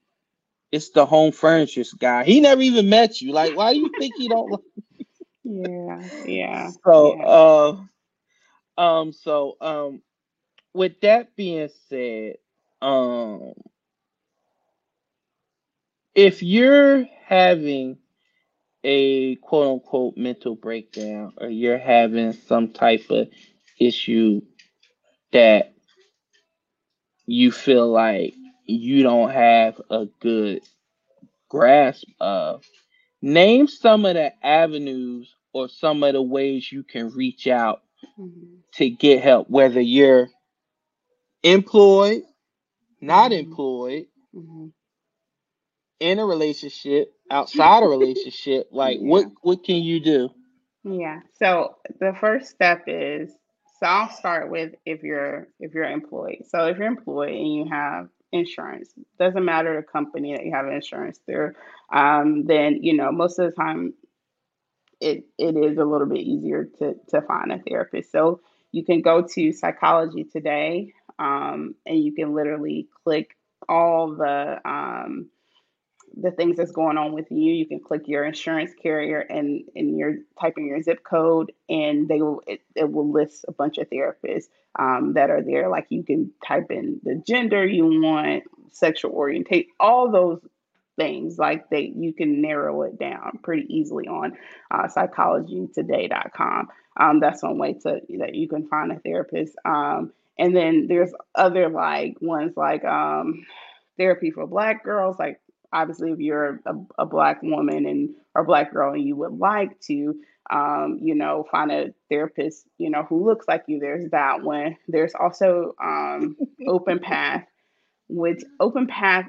it's the home furniture guy. He never even met you. Like, why do you think he don't like Yeah, yeah. So yeah. uh um so um with that being said, um if you're having a quote unquote mental breakdown or you're having some type of issue that you feel like you don't have a good grasp of, name some of the avenues or some of the ways you can reach out mm-hmm. to get help, whether you're employed, not mm-hmm. employed, mm-hmm. in a relationship, outside a relationship. Like yeah. what what can you do? Yeah. So the first step is so I'll start with if you're if you're employed. So if you're employed and you have insurance, doesn't matter the company that you have insurance through, um, then you know most of the time it it is a little bit easier to to find a therapist. So you can go to Psychology Today, um, and you can literally click all the um, the things that's going on with you. You can click your insurance carrier and and you're typing your zip code, and they will it, it will list a bunch of therapists um, that are there. Like you can type in the gender you want, sexual orientation, all those things. Like they you can narrow it down pretty easily on uh, psychologytoday.com. Um, that's one way to that you can find a therapist. Um, and then there's other like ones like um, therapy for Black girls, like obviously if you're a, a black woman and or black girl and you would like to um, you know find a therapist you know who looks like you there's that one. There's also um, open path which open path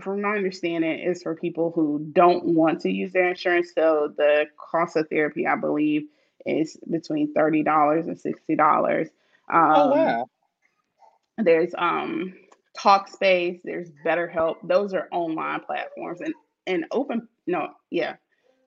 from my understanding is for people who don't want to use their insurance. So the cost of therapy i believe is between $30 and $60 um, oh wow. there's um Talkspace, there's BetterHelp. Those are online platforms, and and open no, yeah.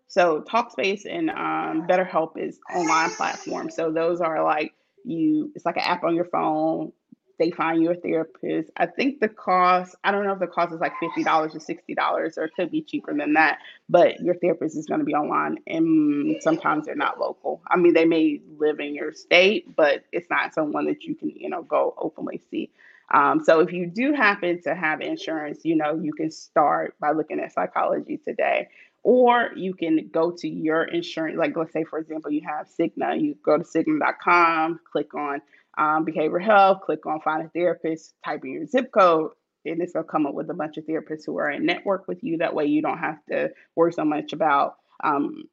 So Talkspace and um, BetterHelp is online platforms. So those are like you. It's like an app on your phone they find you a therapist. I think the cost, I don't know if the cost is like $50 or $60 or it could be cheaper than that, but your therapist is going to be online and sometimes they're not local. I mean, they may live in your state, but it's not someone that you can, you know, go openly see. Um, so if you do happen to have insurance, you know, you can start by looking at psychology today. Or you can go to your insurance, like let's say, for example, you have Cigna, you go to Cigna.com, click on um, behavioral health, click on find a therapist, type in your zip code, and it's gonna come up with a bunch of therapists who are in network with you. That way you don't have to worry so much about um,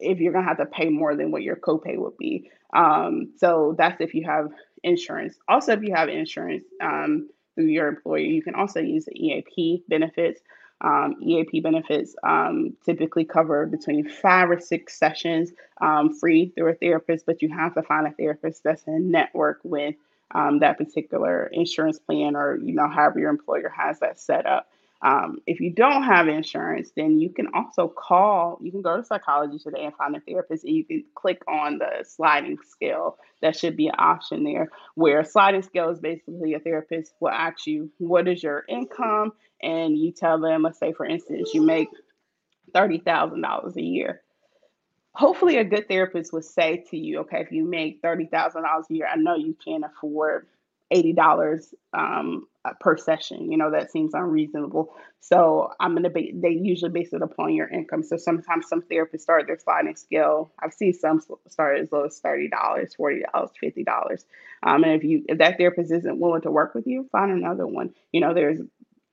if you're gonna have to pay more than what your copay would be. Um, so that's if you have insurance. Also, if you have insurance um, through your employer, you can also use the EAP benefits. Um, EAP benefits um, typically cover between five or six sessions um, free through a therapist, but you have to find a therapist that's in network with um, that particular insurance plan or you know however your employer has that set up. Um, if you don't have insurance, then you can also call, you can go to psychology today and find a therapist, and you can click on the sliding scale. That should be an option there, where sliding scale is basically a therapist will ask you, What is your income? And you tell them, let's say, for instance, you make $30,000 a year. Hopefully, a good therapist would say to you, Okay, if you make $30,000 a year, I know you can't afford $80 um, per session. You know, that seems unreasonable. So I'm going to be, they usually base it upon your income. So sometimes some therapists start their sliding scale. I've seen some start as low as $30, $40, $50. Um, and if you, if that therapist isn't willing to work with you, find another one. You know, there's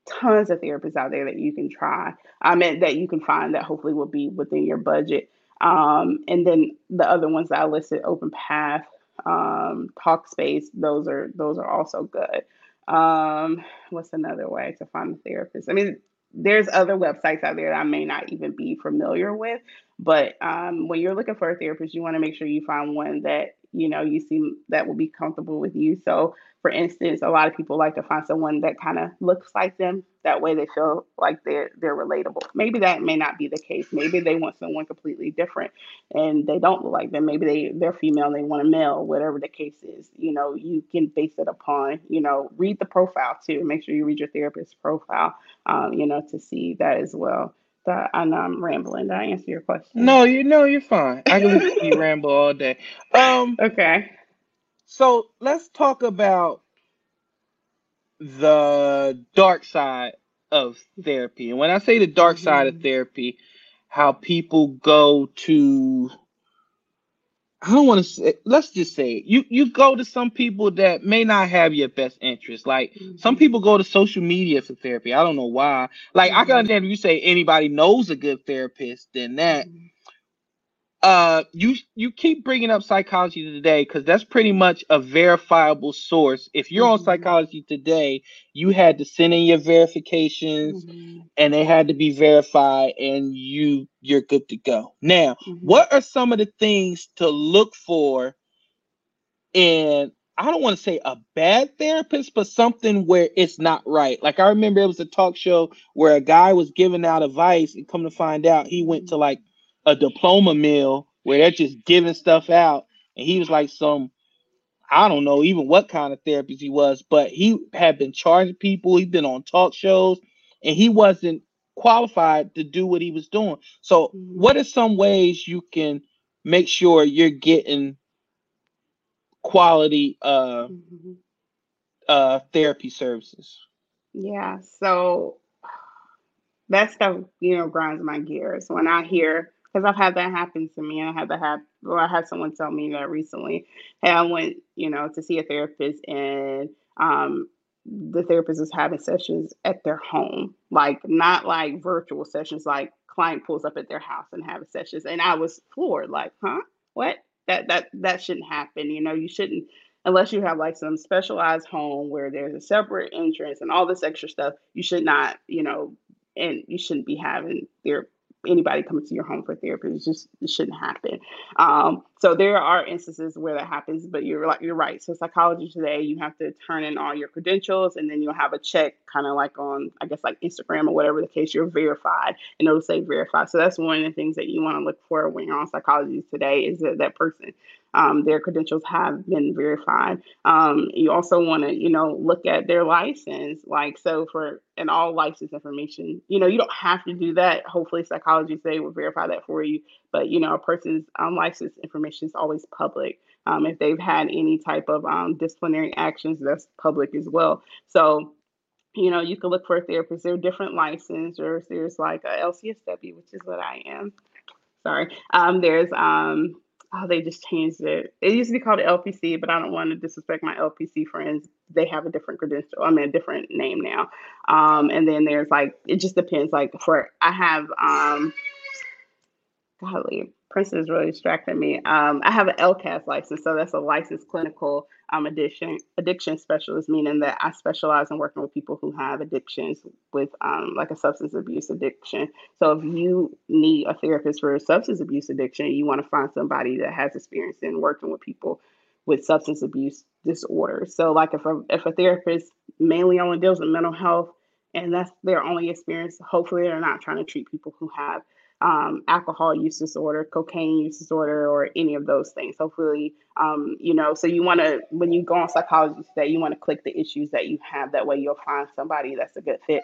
tons of therapists out there that you can try. I mean, that you can find that hopefully will be within your budget. Um, and then the other ones that I listed, Open Path, um, Talkspace, those are those are also good. Um, what's another way to find a therapist? I mean, there's other websites out there that I may not even be familiar with, but um, when you're looking for a therapist, you want to make sure you find one that you know you see that will be comfortable with you. So for instance, a lot of people like to find someone that kind of looks like them. That way they feel like they're they're relatable. Maybe that may not be the case. Maybe they want someone completely different and they don't look like them. Maybe they, they're female and they want a male, whatever the case is. You know, you can base it upon, you know, read the profile too. Make sure you read your therapist's profile, um, you know, to see that as well. That I know I'm rambling. Did I answer your question? No, you know you're fine. I can listen to you ramble all day. Um Okay. So let's talk about the dark side of therapy. And when I say the dark side of therapy, how people go to I don't want to say let's just say it. You you go to some people that may not have your best interest. Like some Mhm. people go to social media for therapy. I don't know why. Like I can Mhm. understand if you say anybody knows a good therapist, then that Mhm. Uh you you keep bringing up psychology today because that's pretty much a verifiable source if you're on Mhm. psychology today you had to send in your verifications Mhm. and they had to be verified and you you're good to go now Mhm. what are some of the things to look for in i don't want to say a bad therapist but something where it's not right like i remember it was a talk show where a guy was giving out advice and come to find out he went to like a diploma mill where they're just giving stuff out and he was like some i don't know even what kind of therapist he was but he had been charging people he'd been on talk shows and he wasn't qualified to do what he was doing so Mhm. what are some ways you can make sure you're getting quality uh Mhm. uh therapy services Yeah. So that stuff, you know, grinds my gears when I hear because I've had that happen to me, and I had that have well, I had someone tell me that recently. Hey, I went, you know, to see a therapist, and um, the therapist was having sessions at their home, like not like virtual sessions, like client pulls up at their house and having sessions, and I was floored, like, huh, what? That that that shouldn't happen. You know, you shouldn't unless you have like some specialized home where there's a separate entrance and all this extra stuff. You should not, you know, and you shouldn't be having their anybody coming to your home for therapy. It's just it shouldn't happen. Um, so there are instances where that happens, but you're like you're right. So psychology today, you have to turn in all your credentials, and then you'll have a check, kind of like on I guess like Instagram or whatever the case. You're verified, and it'll say verified. So that's one of the things that you want to look for when you're on psychology today is that that person. Um, their credentials have been verified. Um, you also want to, you know, look at their license. Like, so for and all license information, you know, you don't have to do that. Hopefully, psychology today will verify that for you. But you know, a person's um, license information is always public. Um, if they've had any type of um, disciplinary actions, that's public as well. So you know, you can look for a therapist. There are different licenses. There's like a LCSW, which is what I am. Sorry. Um, there's um, oh, they just changed it. It used to be called LPC, but I don't want to disrespect my LPC friends. They have a different credential. I mean, a different name now. Um, and then there's like, it just depends. Like for, I have um, golly, Prince is really distracting me. Um, I have an LCAS license, so that's a licensed clinical um, addiction addiction specialist, meaning that I specialize in working with people who have addictions with um, like a substance abuse addiction. So if you need a therapist for a substance abuse addiction, you want to find somebody that has experience in working with people with substance abuse disorders. So like if a if a therapist mainly only deals with mental health and that's their only experience, hopefully they're not trying to treat people who have um, alcohol use disorder, cocaine use disorder, or any of those things. Hopefully, um, you know, so you want to, when you go on psychology today, you want to click the issues that you have. That way you'll find somebody that's a good fit.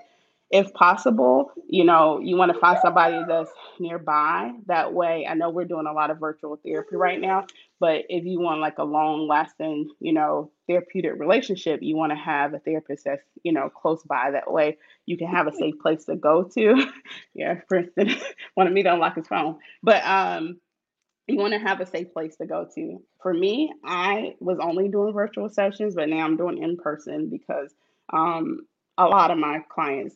If possible, you know, you want to find somebody that's nearby. That way, I know we're doing a lot of virtual therapy right now, but if you want like a long lasting, you know, therapeutic relationship, you want to have a therapist that's, you know, close by. That way you can have a safe place to go to. yeah, Princeton wanted me to unlock his phone. But um you want to have a safe place to go to. For me, I was only doing virtual sessions, but now I'm doing in person because um a lot of my clients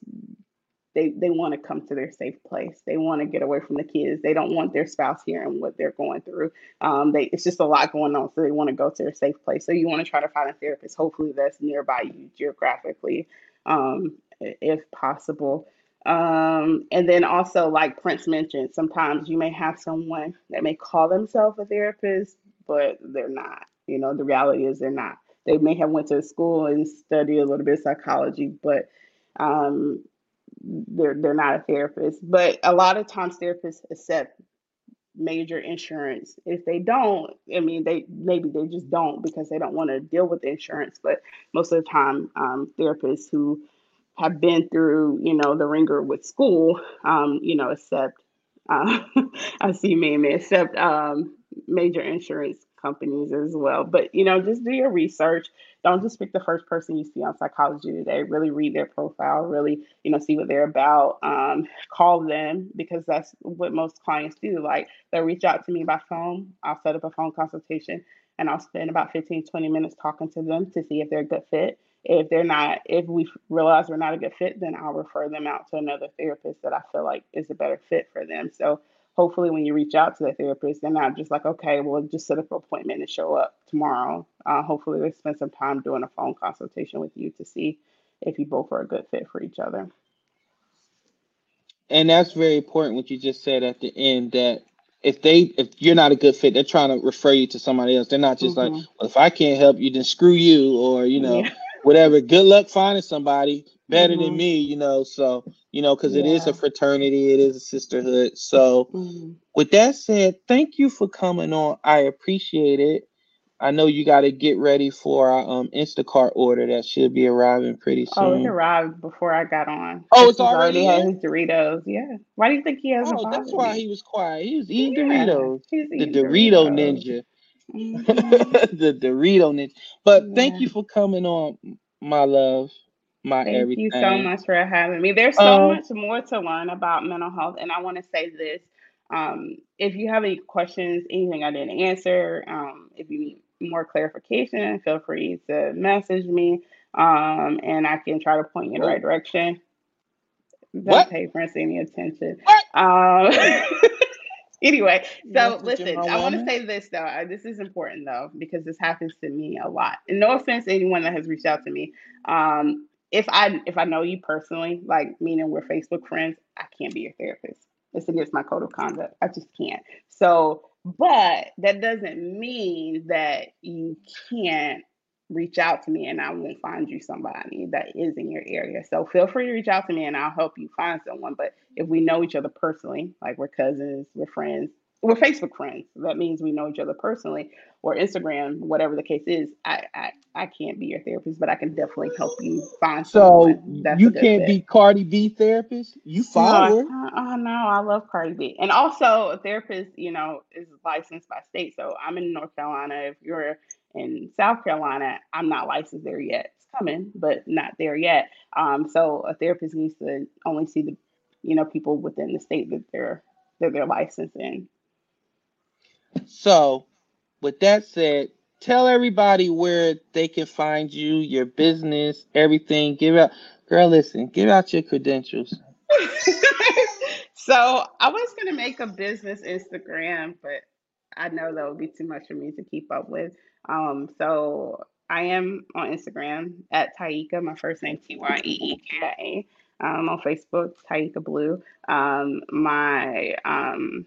they they want to come to their safe place. They want to get away from the kids. They don't want their spouse hearing what they're going through. Um, they it's just a lot going on, so they want to go to a safe place. So you want to try to find a therapist, hopefully that's nearby you geographically, um, if possible. Um, and then also, like Prince mentioned, sometimes you may have someone that may call themselves a therapist, but they're not. You know, the reality is they're not. They may have went to school and studied a little bit of psychology, but um, they're they're not a therapist. But a lot of times therapists accept major insurance. If they don't, I mean, they maybe they just don't because they don't want to deal with insurance. But most of the time, um, therapists who have been through, you know, the ringer with school, um, you know, accept. Uh, I see me accept um, major insurance companies as well. But you know, just do your research. Don't just pick the first person you see on Psychology Today. Really read their profile. Really, you know, see what they're about. Um, call them because that's what most clients do. Like they'll reach out to me by phone. I'll set up a phone consultation and I'll spend about 15, 20 minutes talking to them to see if they're a good fit. If they're not, if we realize we're not a good fit, then I'll refer them out to another therapist that I feel like is a better fit for them. So hopefully when you reach out to the therapist, they're not just like, okay, well, just set up an appointment and show up tomorrow. Uh, hopefully they spend some time doing a phone consultation with you to see if you both are a good fit for each other. And that's very important what you just said at the end that if they if you're not a good fit, they're trying to refer you to somebody else. They're not just mm-hmm. like, well, if I can't help you, then screw you, or you know, yeah. whatever. Good luck finding somebody better mm-hmm. than me, you know. So, you know, because yeah. it is a fraternity, it is a sisterhood. So, mm-hmm. with that said, thank you for coming on. I appreciate it. I know you got to get ready for our um, Instacart order that should be arriving pretty soon. Oh, it arrived before I got on. Oh, it's already, already his Doritos. Yeah. Why do you think he has? Oh, that's why he was quiet. He was eating yeah, Doritos. Eating the Dorito Doritos. Ninja. Mm-hmm. the Dorito Ninja. But yeah. thank you for coming on, my love my Thank everything. you so much for having me. There's so um, much more to learn about mental health, and I want to say this. Um, if you have any questions, anything I didn't answer, um, if you need more clarification, feel free to message me, um, and I can try to point you in the right direction. Don't what? pay Prince any attention. Um, anyway, so listen, I want to say this though. This is important though because this happens to me a lot. And no offense to anyone that has reached out to me. Um, if I if I know you personally, like meaning we're Facebook friends, I can't be your therapist. It's against my code of conduct. I just can't. So, but that doesn't mean that you can't reach out to me and I won't find you somebody that is in your area. So feel free to reach out to me and I'll help you find someone. But if we know each other personally, like we're cousins, we're friends, we're Facebook friends. That means we know each other personally, or Instagram, whatever the case is. I I, I can't be your therapist, but I can definitely help you find. So you can't fit. be Cardi B therapist. You follow her. Oh no, I love Cardi B, and also a therapist. You know, is licensed by state. So I'm in North Carolina. If you're in South Carolina, I'm not licensed there yet. It's coming, but not there yet. Um, so a therapist needs to only see the, you know, people within the state that they're that they're licensed in. So, with that said, tell everybody where they can find you, your business, everything. Give out, girl, listen, give out your credentials. so, I was going to make a business Instagram, but I know that would be too much for me to keep up with. Um, so, I am on Instagram at Tyeekia, my first name T Y E E K A. Um, on Facebook, Tyeekia Blue. Um, my um,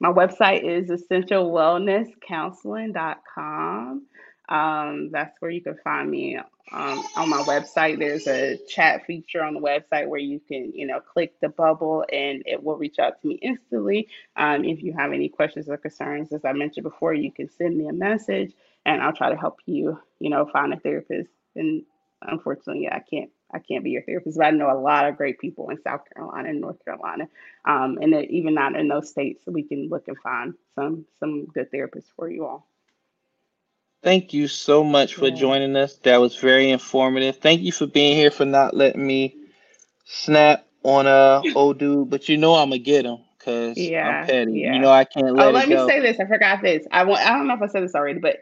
my website is essentialwellnesscounseling.com. Um, that's where you can find me um, on my website. There's a chat feature on the website where you can, you know, click the bubble and it will reach out to me instantly. Um, if you have any questions or concerns, as I mentioned before, you can send me a message and I'll try to help you, you know, find a therapist. And unfortunately, I can't I can't be your therapist, but I know a lot of great people in South Carolina and North Carolina, um, and even not in those states, we can look and find some some good therapists for you all. Thank you so much for yeah. joining us. That was very informative. Thank you for being here for not letting me snap on a old dude, but you know I'm gonna get him because yeah, I'm petty. Yeah. You know I can't let. Oh, let me go. say this. I forgot this. I want. I don't know if I said this already, but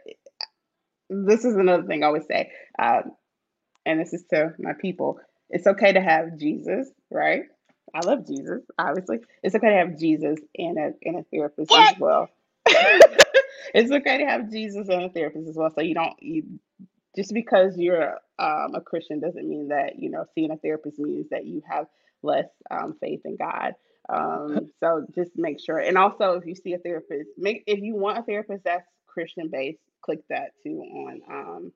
this is another thing I always say. Uh, and this is to my people, it's okay to have Jesus, right? I love Jesus, obviously. It's okay to have Jesus and a and a therapist what? as well. it's okay to have Jesus and a therapist as well. So you don't you just because you're um, a Christian doesn't mean that you know seeing a therapist means that you have less um, faith in God. Um, so just make sure, and also if you see a therapist, make if you want a therapist that's Christian based, click that too on um,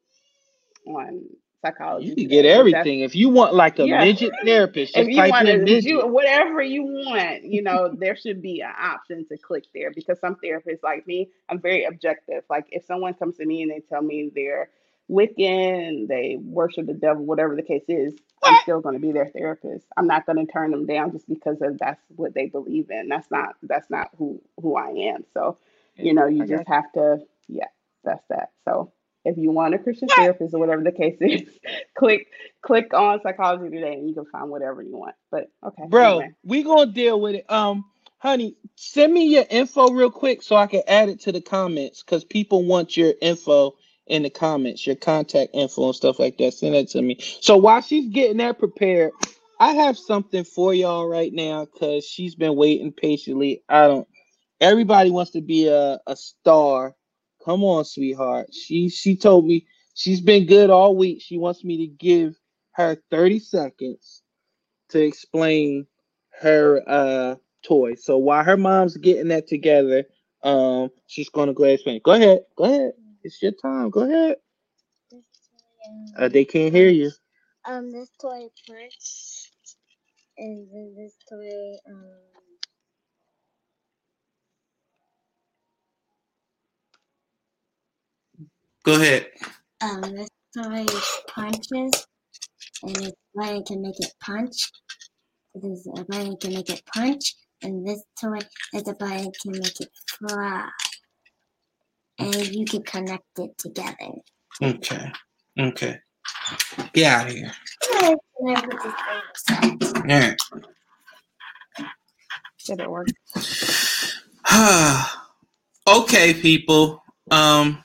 on psychology. You can get everything if you want like a yeah. midget therapist. if you want to, you, whatever you want, you know, there should be an option to click there because some therapists like me, I'm very objective. Like if someone comes to me and they tell me they're Wiccan, they worship the devil, whatever the case is, I'm still going to be their therapist. I'm not going to turn them down just because of that's what they believe in. That's not that's not who who I am. So, you know, you just have to, yeah, that's that. So if you want a Christian therapist or whatever the case is, click click on psychology today and you can find whatever you want. But okay. Bro, anyway. we gonna deal with it. Um, honey, send me your info real quick so I can add it to the comments because people want your info in the comments, your contact info and stuff like that. Send that to me. So while she's getting that prepared, I have something for y'all right now because she's been waiting patiently. I don't everybody wants to be a, a star Come on, sweetheart. She she told me she's been good all week. She wants me to give her 30 seconds to explain her uh toy. So while her mom's getting that together, um, she's gonna go ahead and explain. Go ahead, go ahead. It's your time. Go ahead. Uh, they can't hear you. Um, this toy first, and then this toy um Go ahead. Um, this toy punches, and this button can make it punch. This a button can make it punch, and this toy is a button can make it fly. And you can connect it together. Okay. Okay. Get out of here. Yeah. Did it work? okay, people. Um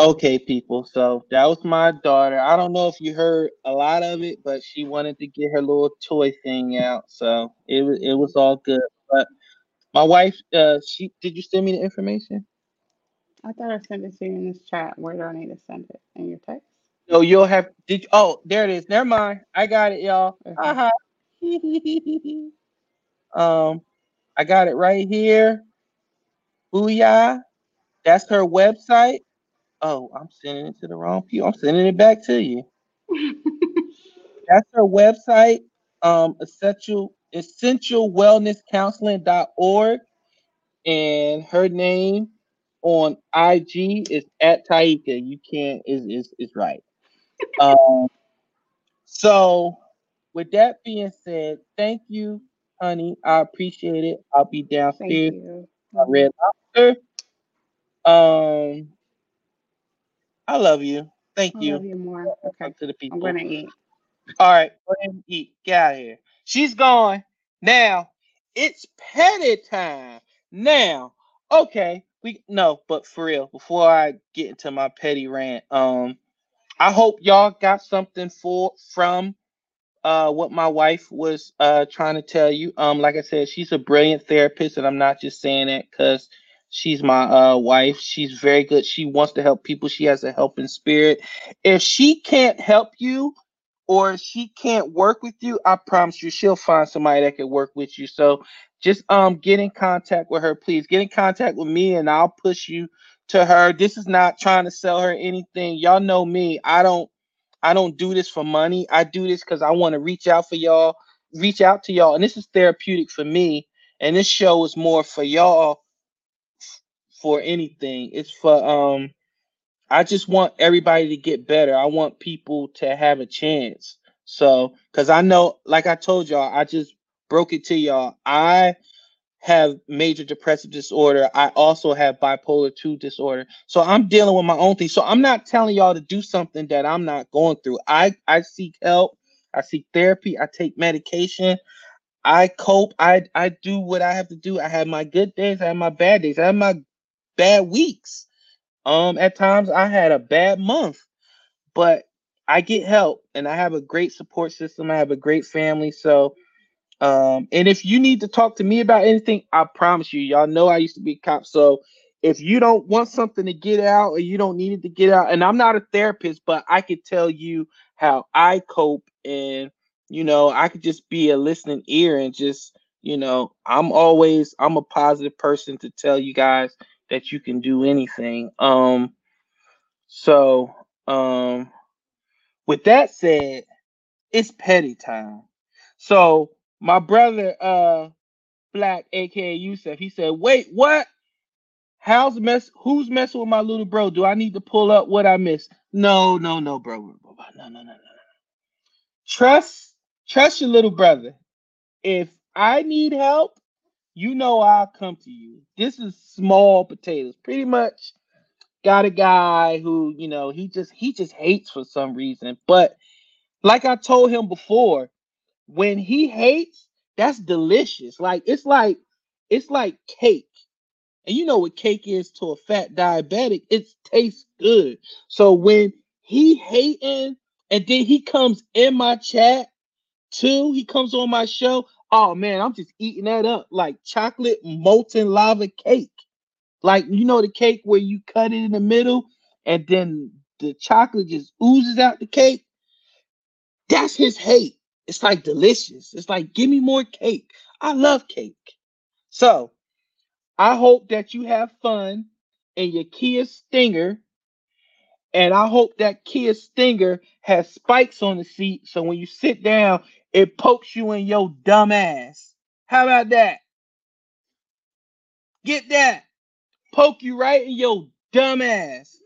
Okay, people. So that was my daughter. I don't know if you heard a lot of it, but she wanted to get her little toy thing out. So it was it was all good. But my wife, uh, she did you send me the information? I thought I sent it to you in this chat. Where do I need to send it? In your text? No, you'll have did oh there it is. Never mind. I got it, y'all. Uh-huh. um I got it right here. Booyah. That's her website. Oh, I'm sending it to the wrong people. I'm sending it back to you. That's her website, um, essential essential wellness counseling.org. And her name on IG is at Tyeekia. You can't is is is right. um so with that being said, thank you, honey. I appreciate it. I'll be downstairs. Thank My red lobster. Um I love you. Thank I you. love you more. Okay. To the people. I'm gonna eat. All right, go ahead and eat. Get out of here. She's gone. Now it's petty time. Now, okay, we no, but for real, before I get into my petty rant, um, I hope y'all got something for from uh what my wife was uh trying to tell you. Um, like I said, she's a brilliant therapist, and I'm not just saying that because She's my uh, wife. She's very good. She wants to help people. She has a helping spirit. If she can't help you or she can't work with you, I promise you she'll find somebody that can work with you. So just um get in contact with her, please. Get in contact with me and I'll push you to her. This is not trying to sell her anything. Y'all know me. I don't I don't do this for money. I do this because I want to reach out for y'all, reach out to y'all. And this is therapeutic for me. And this show is more for y'all for anything. It's for um I just want everybody to get better. I want people to have a chance. So, cuz I know like I told y'all, I just broke it to y'all. I have major depressive disorder. I also have bipolar 2 disorder. So I'm dealing with my own thing. So I'm not telling y'all to do something that I'm not going through. I I seek help. I seek therapy. I take medication. I cope. I I do what I have to do. I have my good days. I have my bad days. I have my bad weeks. Um, at times I had a bad month, but I get help and I have a great support system. I have a great family. So, um, and if you need to talk to me about anything, I promise you, y'all know I used to be a cop. So if you don't want something to get out or you don't need it to get out, and I'm not a therapist, but I could tell you how I cope and you know, I could just be a listening ear and just, you know, I'm always I'm a positive person to tell you guys that you can do anything. Um so um with that said, it's petty time. So my brother uh Black aka Yusef, he said, wait, what? How's mess who's messing with my little bro? Do I need to pull up what I missed? No, no, no, bro. No, no, no, no. Trust, trust your little brother. If I need help, you know I'll come to you. This is small potatoes. Pretty much got a guy who, you know, he just he just hates for some reason. But like I told him before, when he hates, that's delicious. Like it's like it's like cake. And you know what cake is to a fat diabetic? It tastes good. So when he hating and then he comes in my chat too, he comes on my show. Oh man, I'm just eating that up like chocolate molten lava cake. Like you know the cake where you cut it in the middle and then the chocolate just oozes out the cake. That's his hate. It's like delicious. It's like give me more cake. I love cake. So I hope that you have fun in your Kia Stinger. And I hope that Kia Stinger has spikes on the seat so when you sit down, it pokes you in your dumb ass. How about that? Get that. Poke you right in your dumb ass.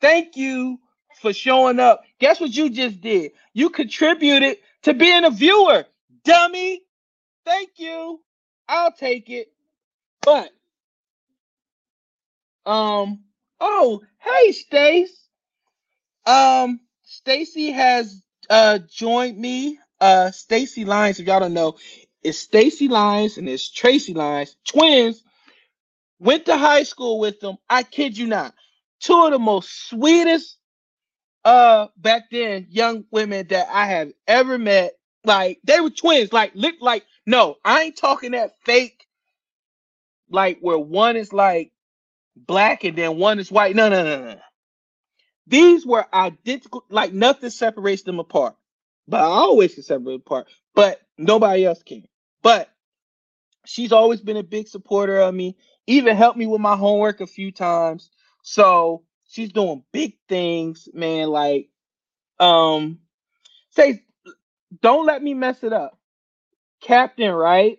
Thank you for showing up. Guess what you just did? You contributed to being a viewer, dummy. Thank you. I'll take it. But um oh hey Stace. Um Stacy has uh joined me. Uh Stacy Lines, if y'all don't know, it's Stacy Lines and it's Tracy Lines, twins. Went to high school with them. I kid you not. Two of the most sweetest uh back then young women that I have ever met. Like they were twins, like look like no, I ain't talking that fake, like where one is like black and then one is white. No, no, no, no. These were identical, like nothing separates them apart. But I always can separate apart, but nobody else can. But she's always been a big supporter of me, even helped me with my homework a few times. So she's doing big things, man. Like, um, say, don't let me mess it up. Captain, right?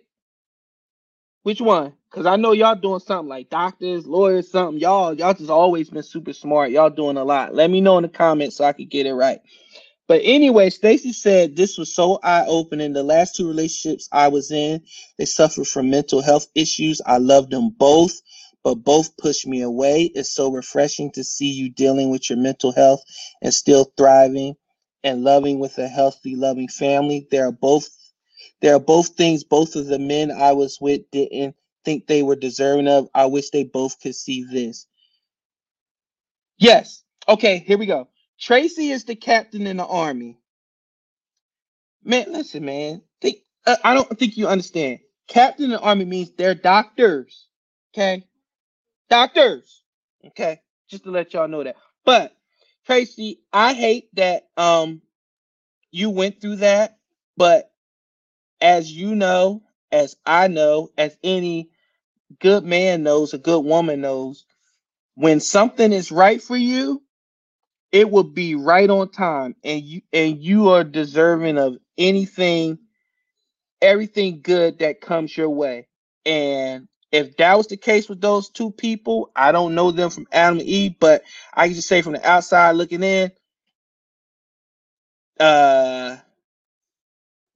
Which one? Cause I know y'all doing something like doctors, lawyers, something. Y'all, y'all just always been super smart. Y'all doing a lot. Let me know in the comments so I could get it right. But anyway, Stacy said this was so eye-opening. The last two relationships I was in, they suffered from mental health issues. I loved them both, but both pushed me away. It's so refreshing to see you dealing with your mental health and still thriving and loving with a healthy, loving family. There are both there are both things both of the men I was with didn't think they were deserving of. I wish they both could see this. Yes. Okay, here we go. Tracy is the captain in the army. Man, listen, man. Think uh, I don't think you understand. Captain in the army means they're doctors. Okay? Doctors. Okay? Just to let y'all know that. But Tracy, I hate that um you went through that, but as you know, as I know, as any good man knows, a good woman knows, when something is right for you, it will be right on time and you and you are deserving of anything everything good that comes your way. And if that was the case with those two people, I don't know them from Adam and Eve, but I can just say from the outside looking in, uh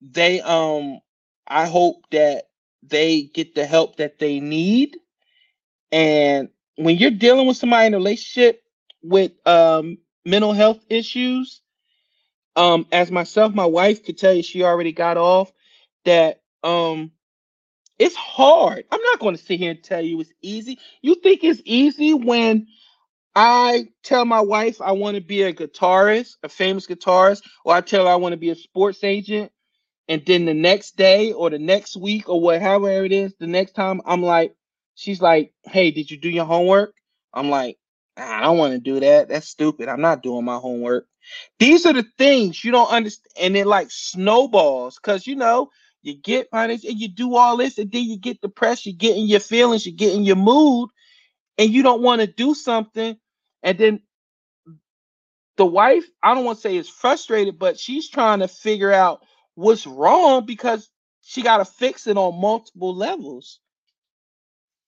they um I hope that they get the help that they need. And when you're dealing with somebody in a relationship with um, mental health issues, um, as myself, my wife could tell you, she already got off that um, it's hard. I'm not going to sit here and tell you it's easy. You think it's easy when I tell my wife I want to be a guitarist, a famous guitarist, or I tell her I want to be a sports agent, and then the next day or the next week or whatever it is, the next time I'm like, she's like, "Hey, did you do your homework?" I'm like, I don't want to do that. That's stupid. I'm not doing my homework. These are the things you don't understand, and it like snowballs because you know you get punished and you do all this, and then you get depressed, you get in your feelings, you get in your mood, and you don't want to do something, and then the wife, I don't want to say is frustrated, but she's trying to figure out what's wrong because she got to fix it on multiple levels.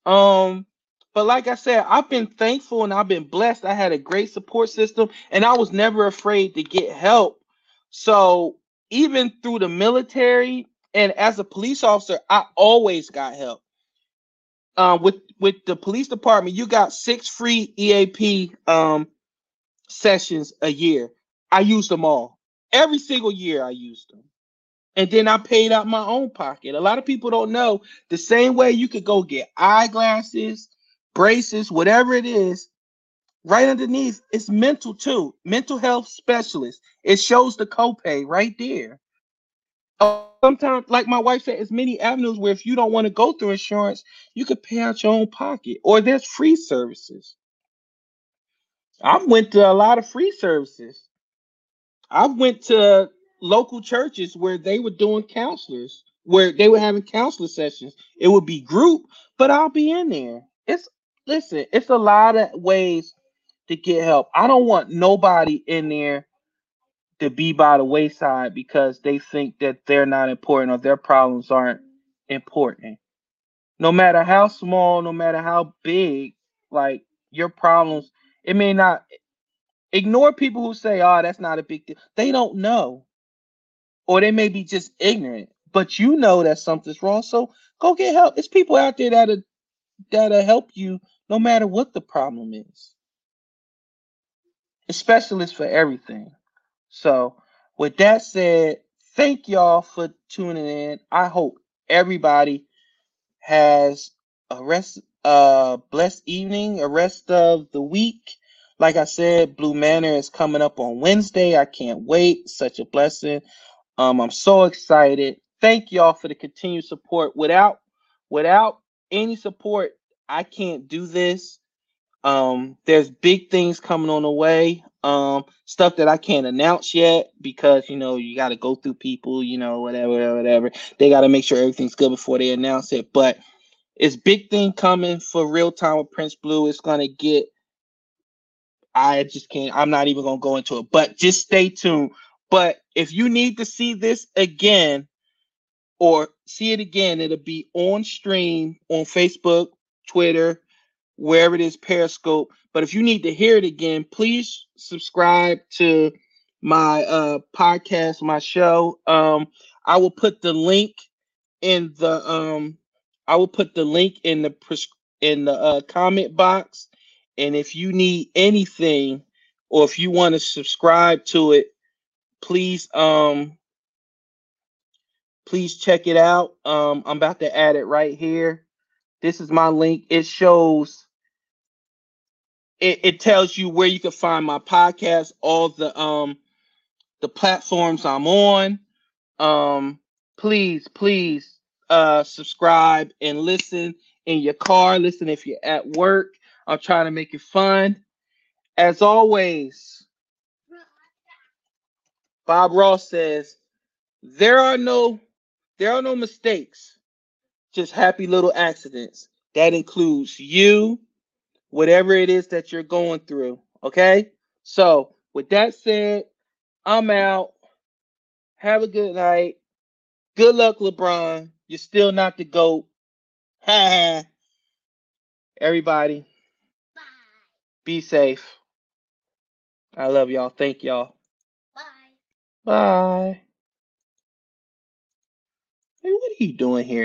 Um, but like I said, I've been thankful and I've been blessed. I had a great support system and I was never afraid to get help. So even through the military and as a police officer, I always got help. Um, with with the police department, you got six free EAP um sessions a year. I used them all. Every single year I used them. And then I paid out my own pocket. A lot of people don't know the same way you could go get eyeglasses, braces, whatever it is. Right underneath, it's mental too. Mental health specialist. It shows the copay right there. Sometimes, like my wife said, there's many avenues where if you don't want to go through insurance, you could pay out your own pocket, or there's free services. I went to a lot of free services. I went to local churches where they were doing counselors, where they were having counselor sessions. It would be group, but I'll be in there. It's listen, it's a lot of ways to get help. I don't want nobody in there to be by the wayside because they think that they're not important or their problems aren't important. No matter how small, no matter how big, like your problems, it may not ignore people who say, "Oh, that's not a big deal." They don't know. Or they may be just ignorant, but you know that something's wrong. So go get help. It's people out there that'll that'll help you no matter what the problem is. A specialist for everything. So with that said, thank y'all for tuning in. I hope everybody has a rest uh blessed evening, a rest of the week. Like I said, Blue Manor is coming up on Wednesday. I can't wait. Such a blessing. Um, I'm so excited. Thank y'all for the continued support. Without without any support, I can't do this. Um, there's big things coming on the way. Um, stuff that I can't announce yet because you know you got to go through people, you know, whatever, whatever. They got to make sure everything's good before they announce it. But it's big thing coming for real time with Prince Blue. It's gonna get. I just can't. I'm not even gonna go into it. But just stay tuned. But if you need to see this again or see it again, it'll be on stream on Facebook, Twitter, wherever it is, Periscope. But if you need to hear it again, please subscribe to my uh, podcast, my show. Um, I will put the link in the um, I will put the link in the pres- in the uh, comment box. And if you need anything, or if you want to subscribe to it, please um please check it out. Um, I'm about to add it right here. This is my link. It shows it, it tells you where you can find my podcast, all the um the platforms I'm on. Um, please, please uh subscribe and listen in your car, listen if you're at work. I'm trying to make it fun. As always, Bob Ross says, there are no there are no mistakes, just happy little accidents. That includes you, whatever it is that you're going through. Okay? So, with that said, I'm out. Have a good night. Good luck, LeBron. You're still not the GOAT. Ha. Everybody, be safe. I love y'all. Thank y'all. Bye. Bye. Hey, what are you doing here?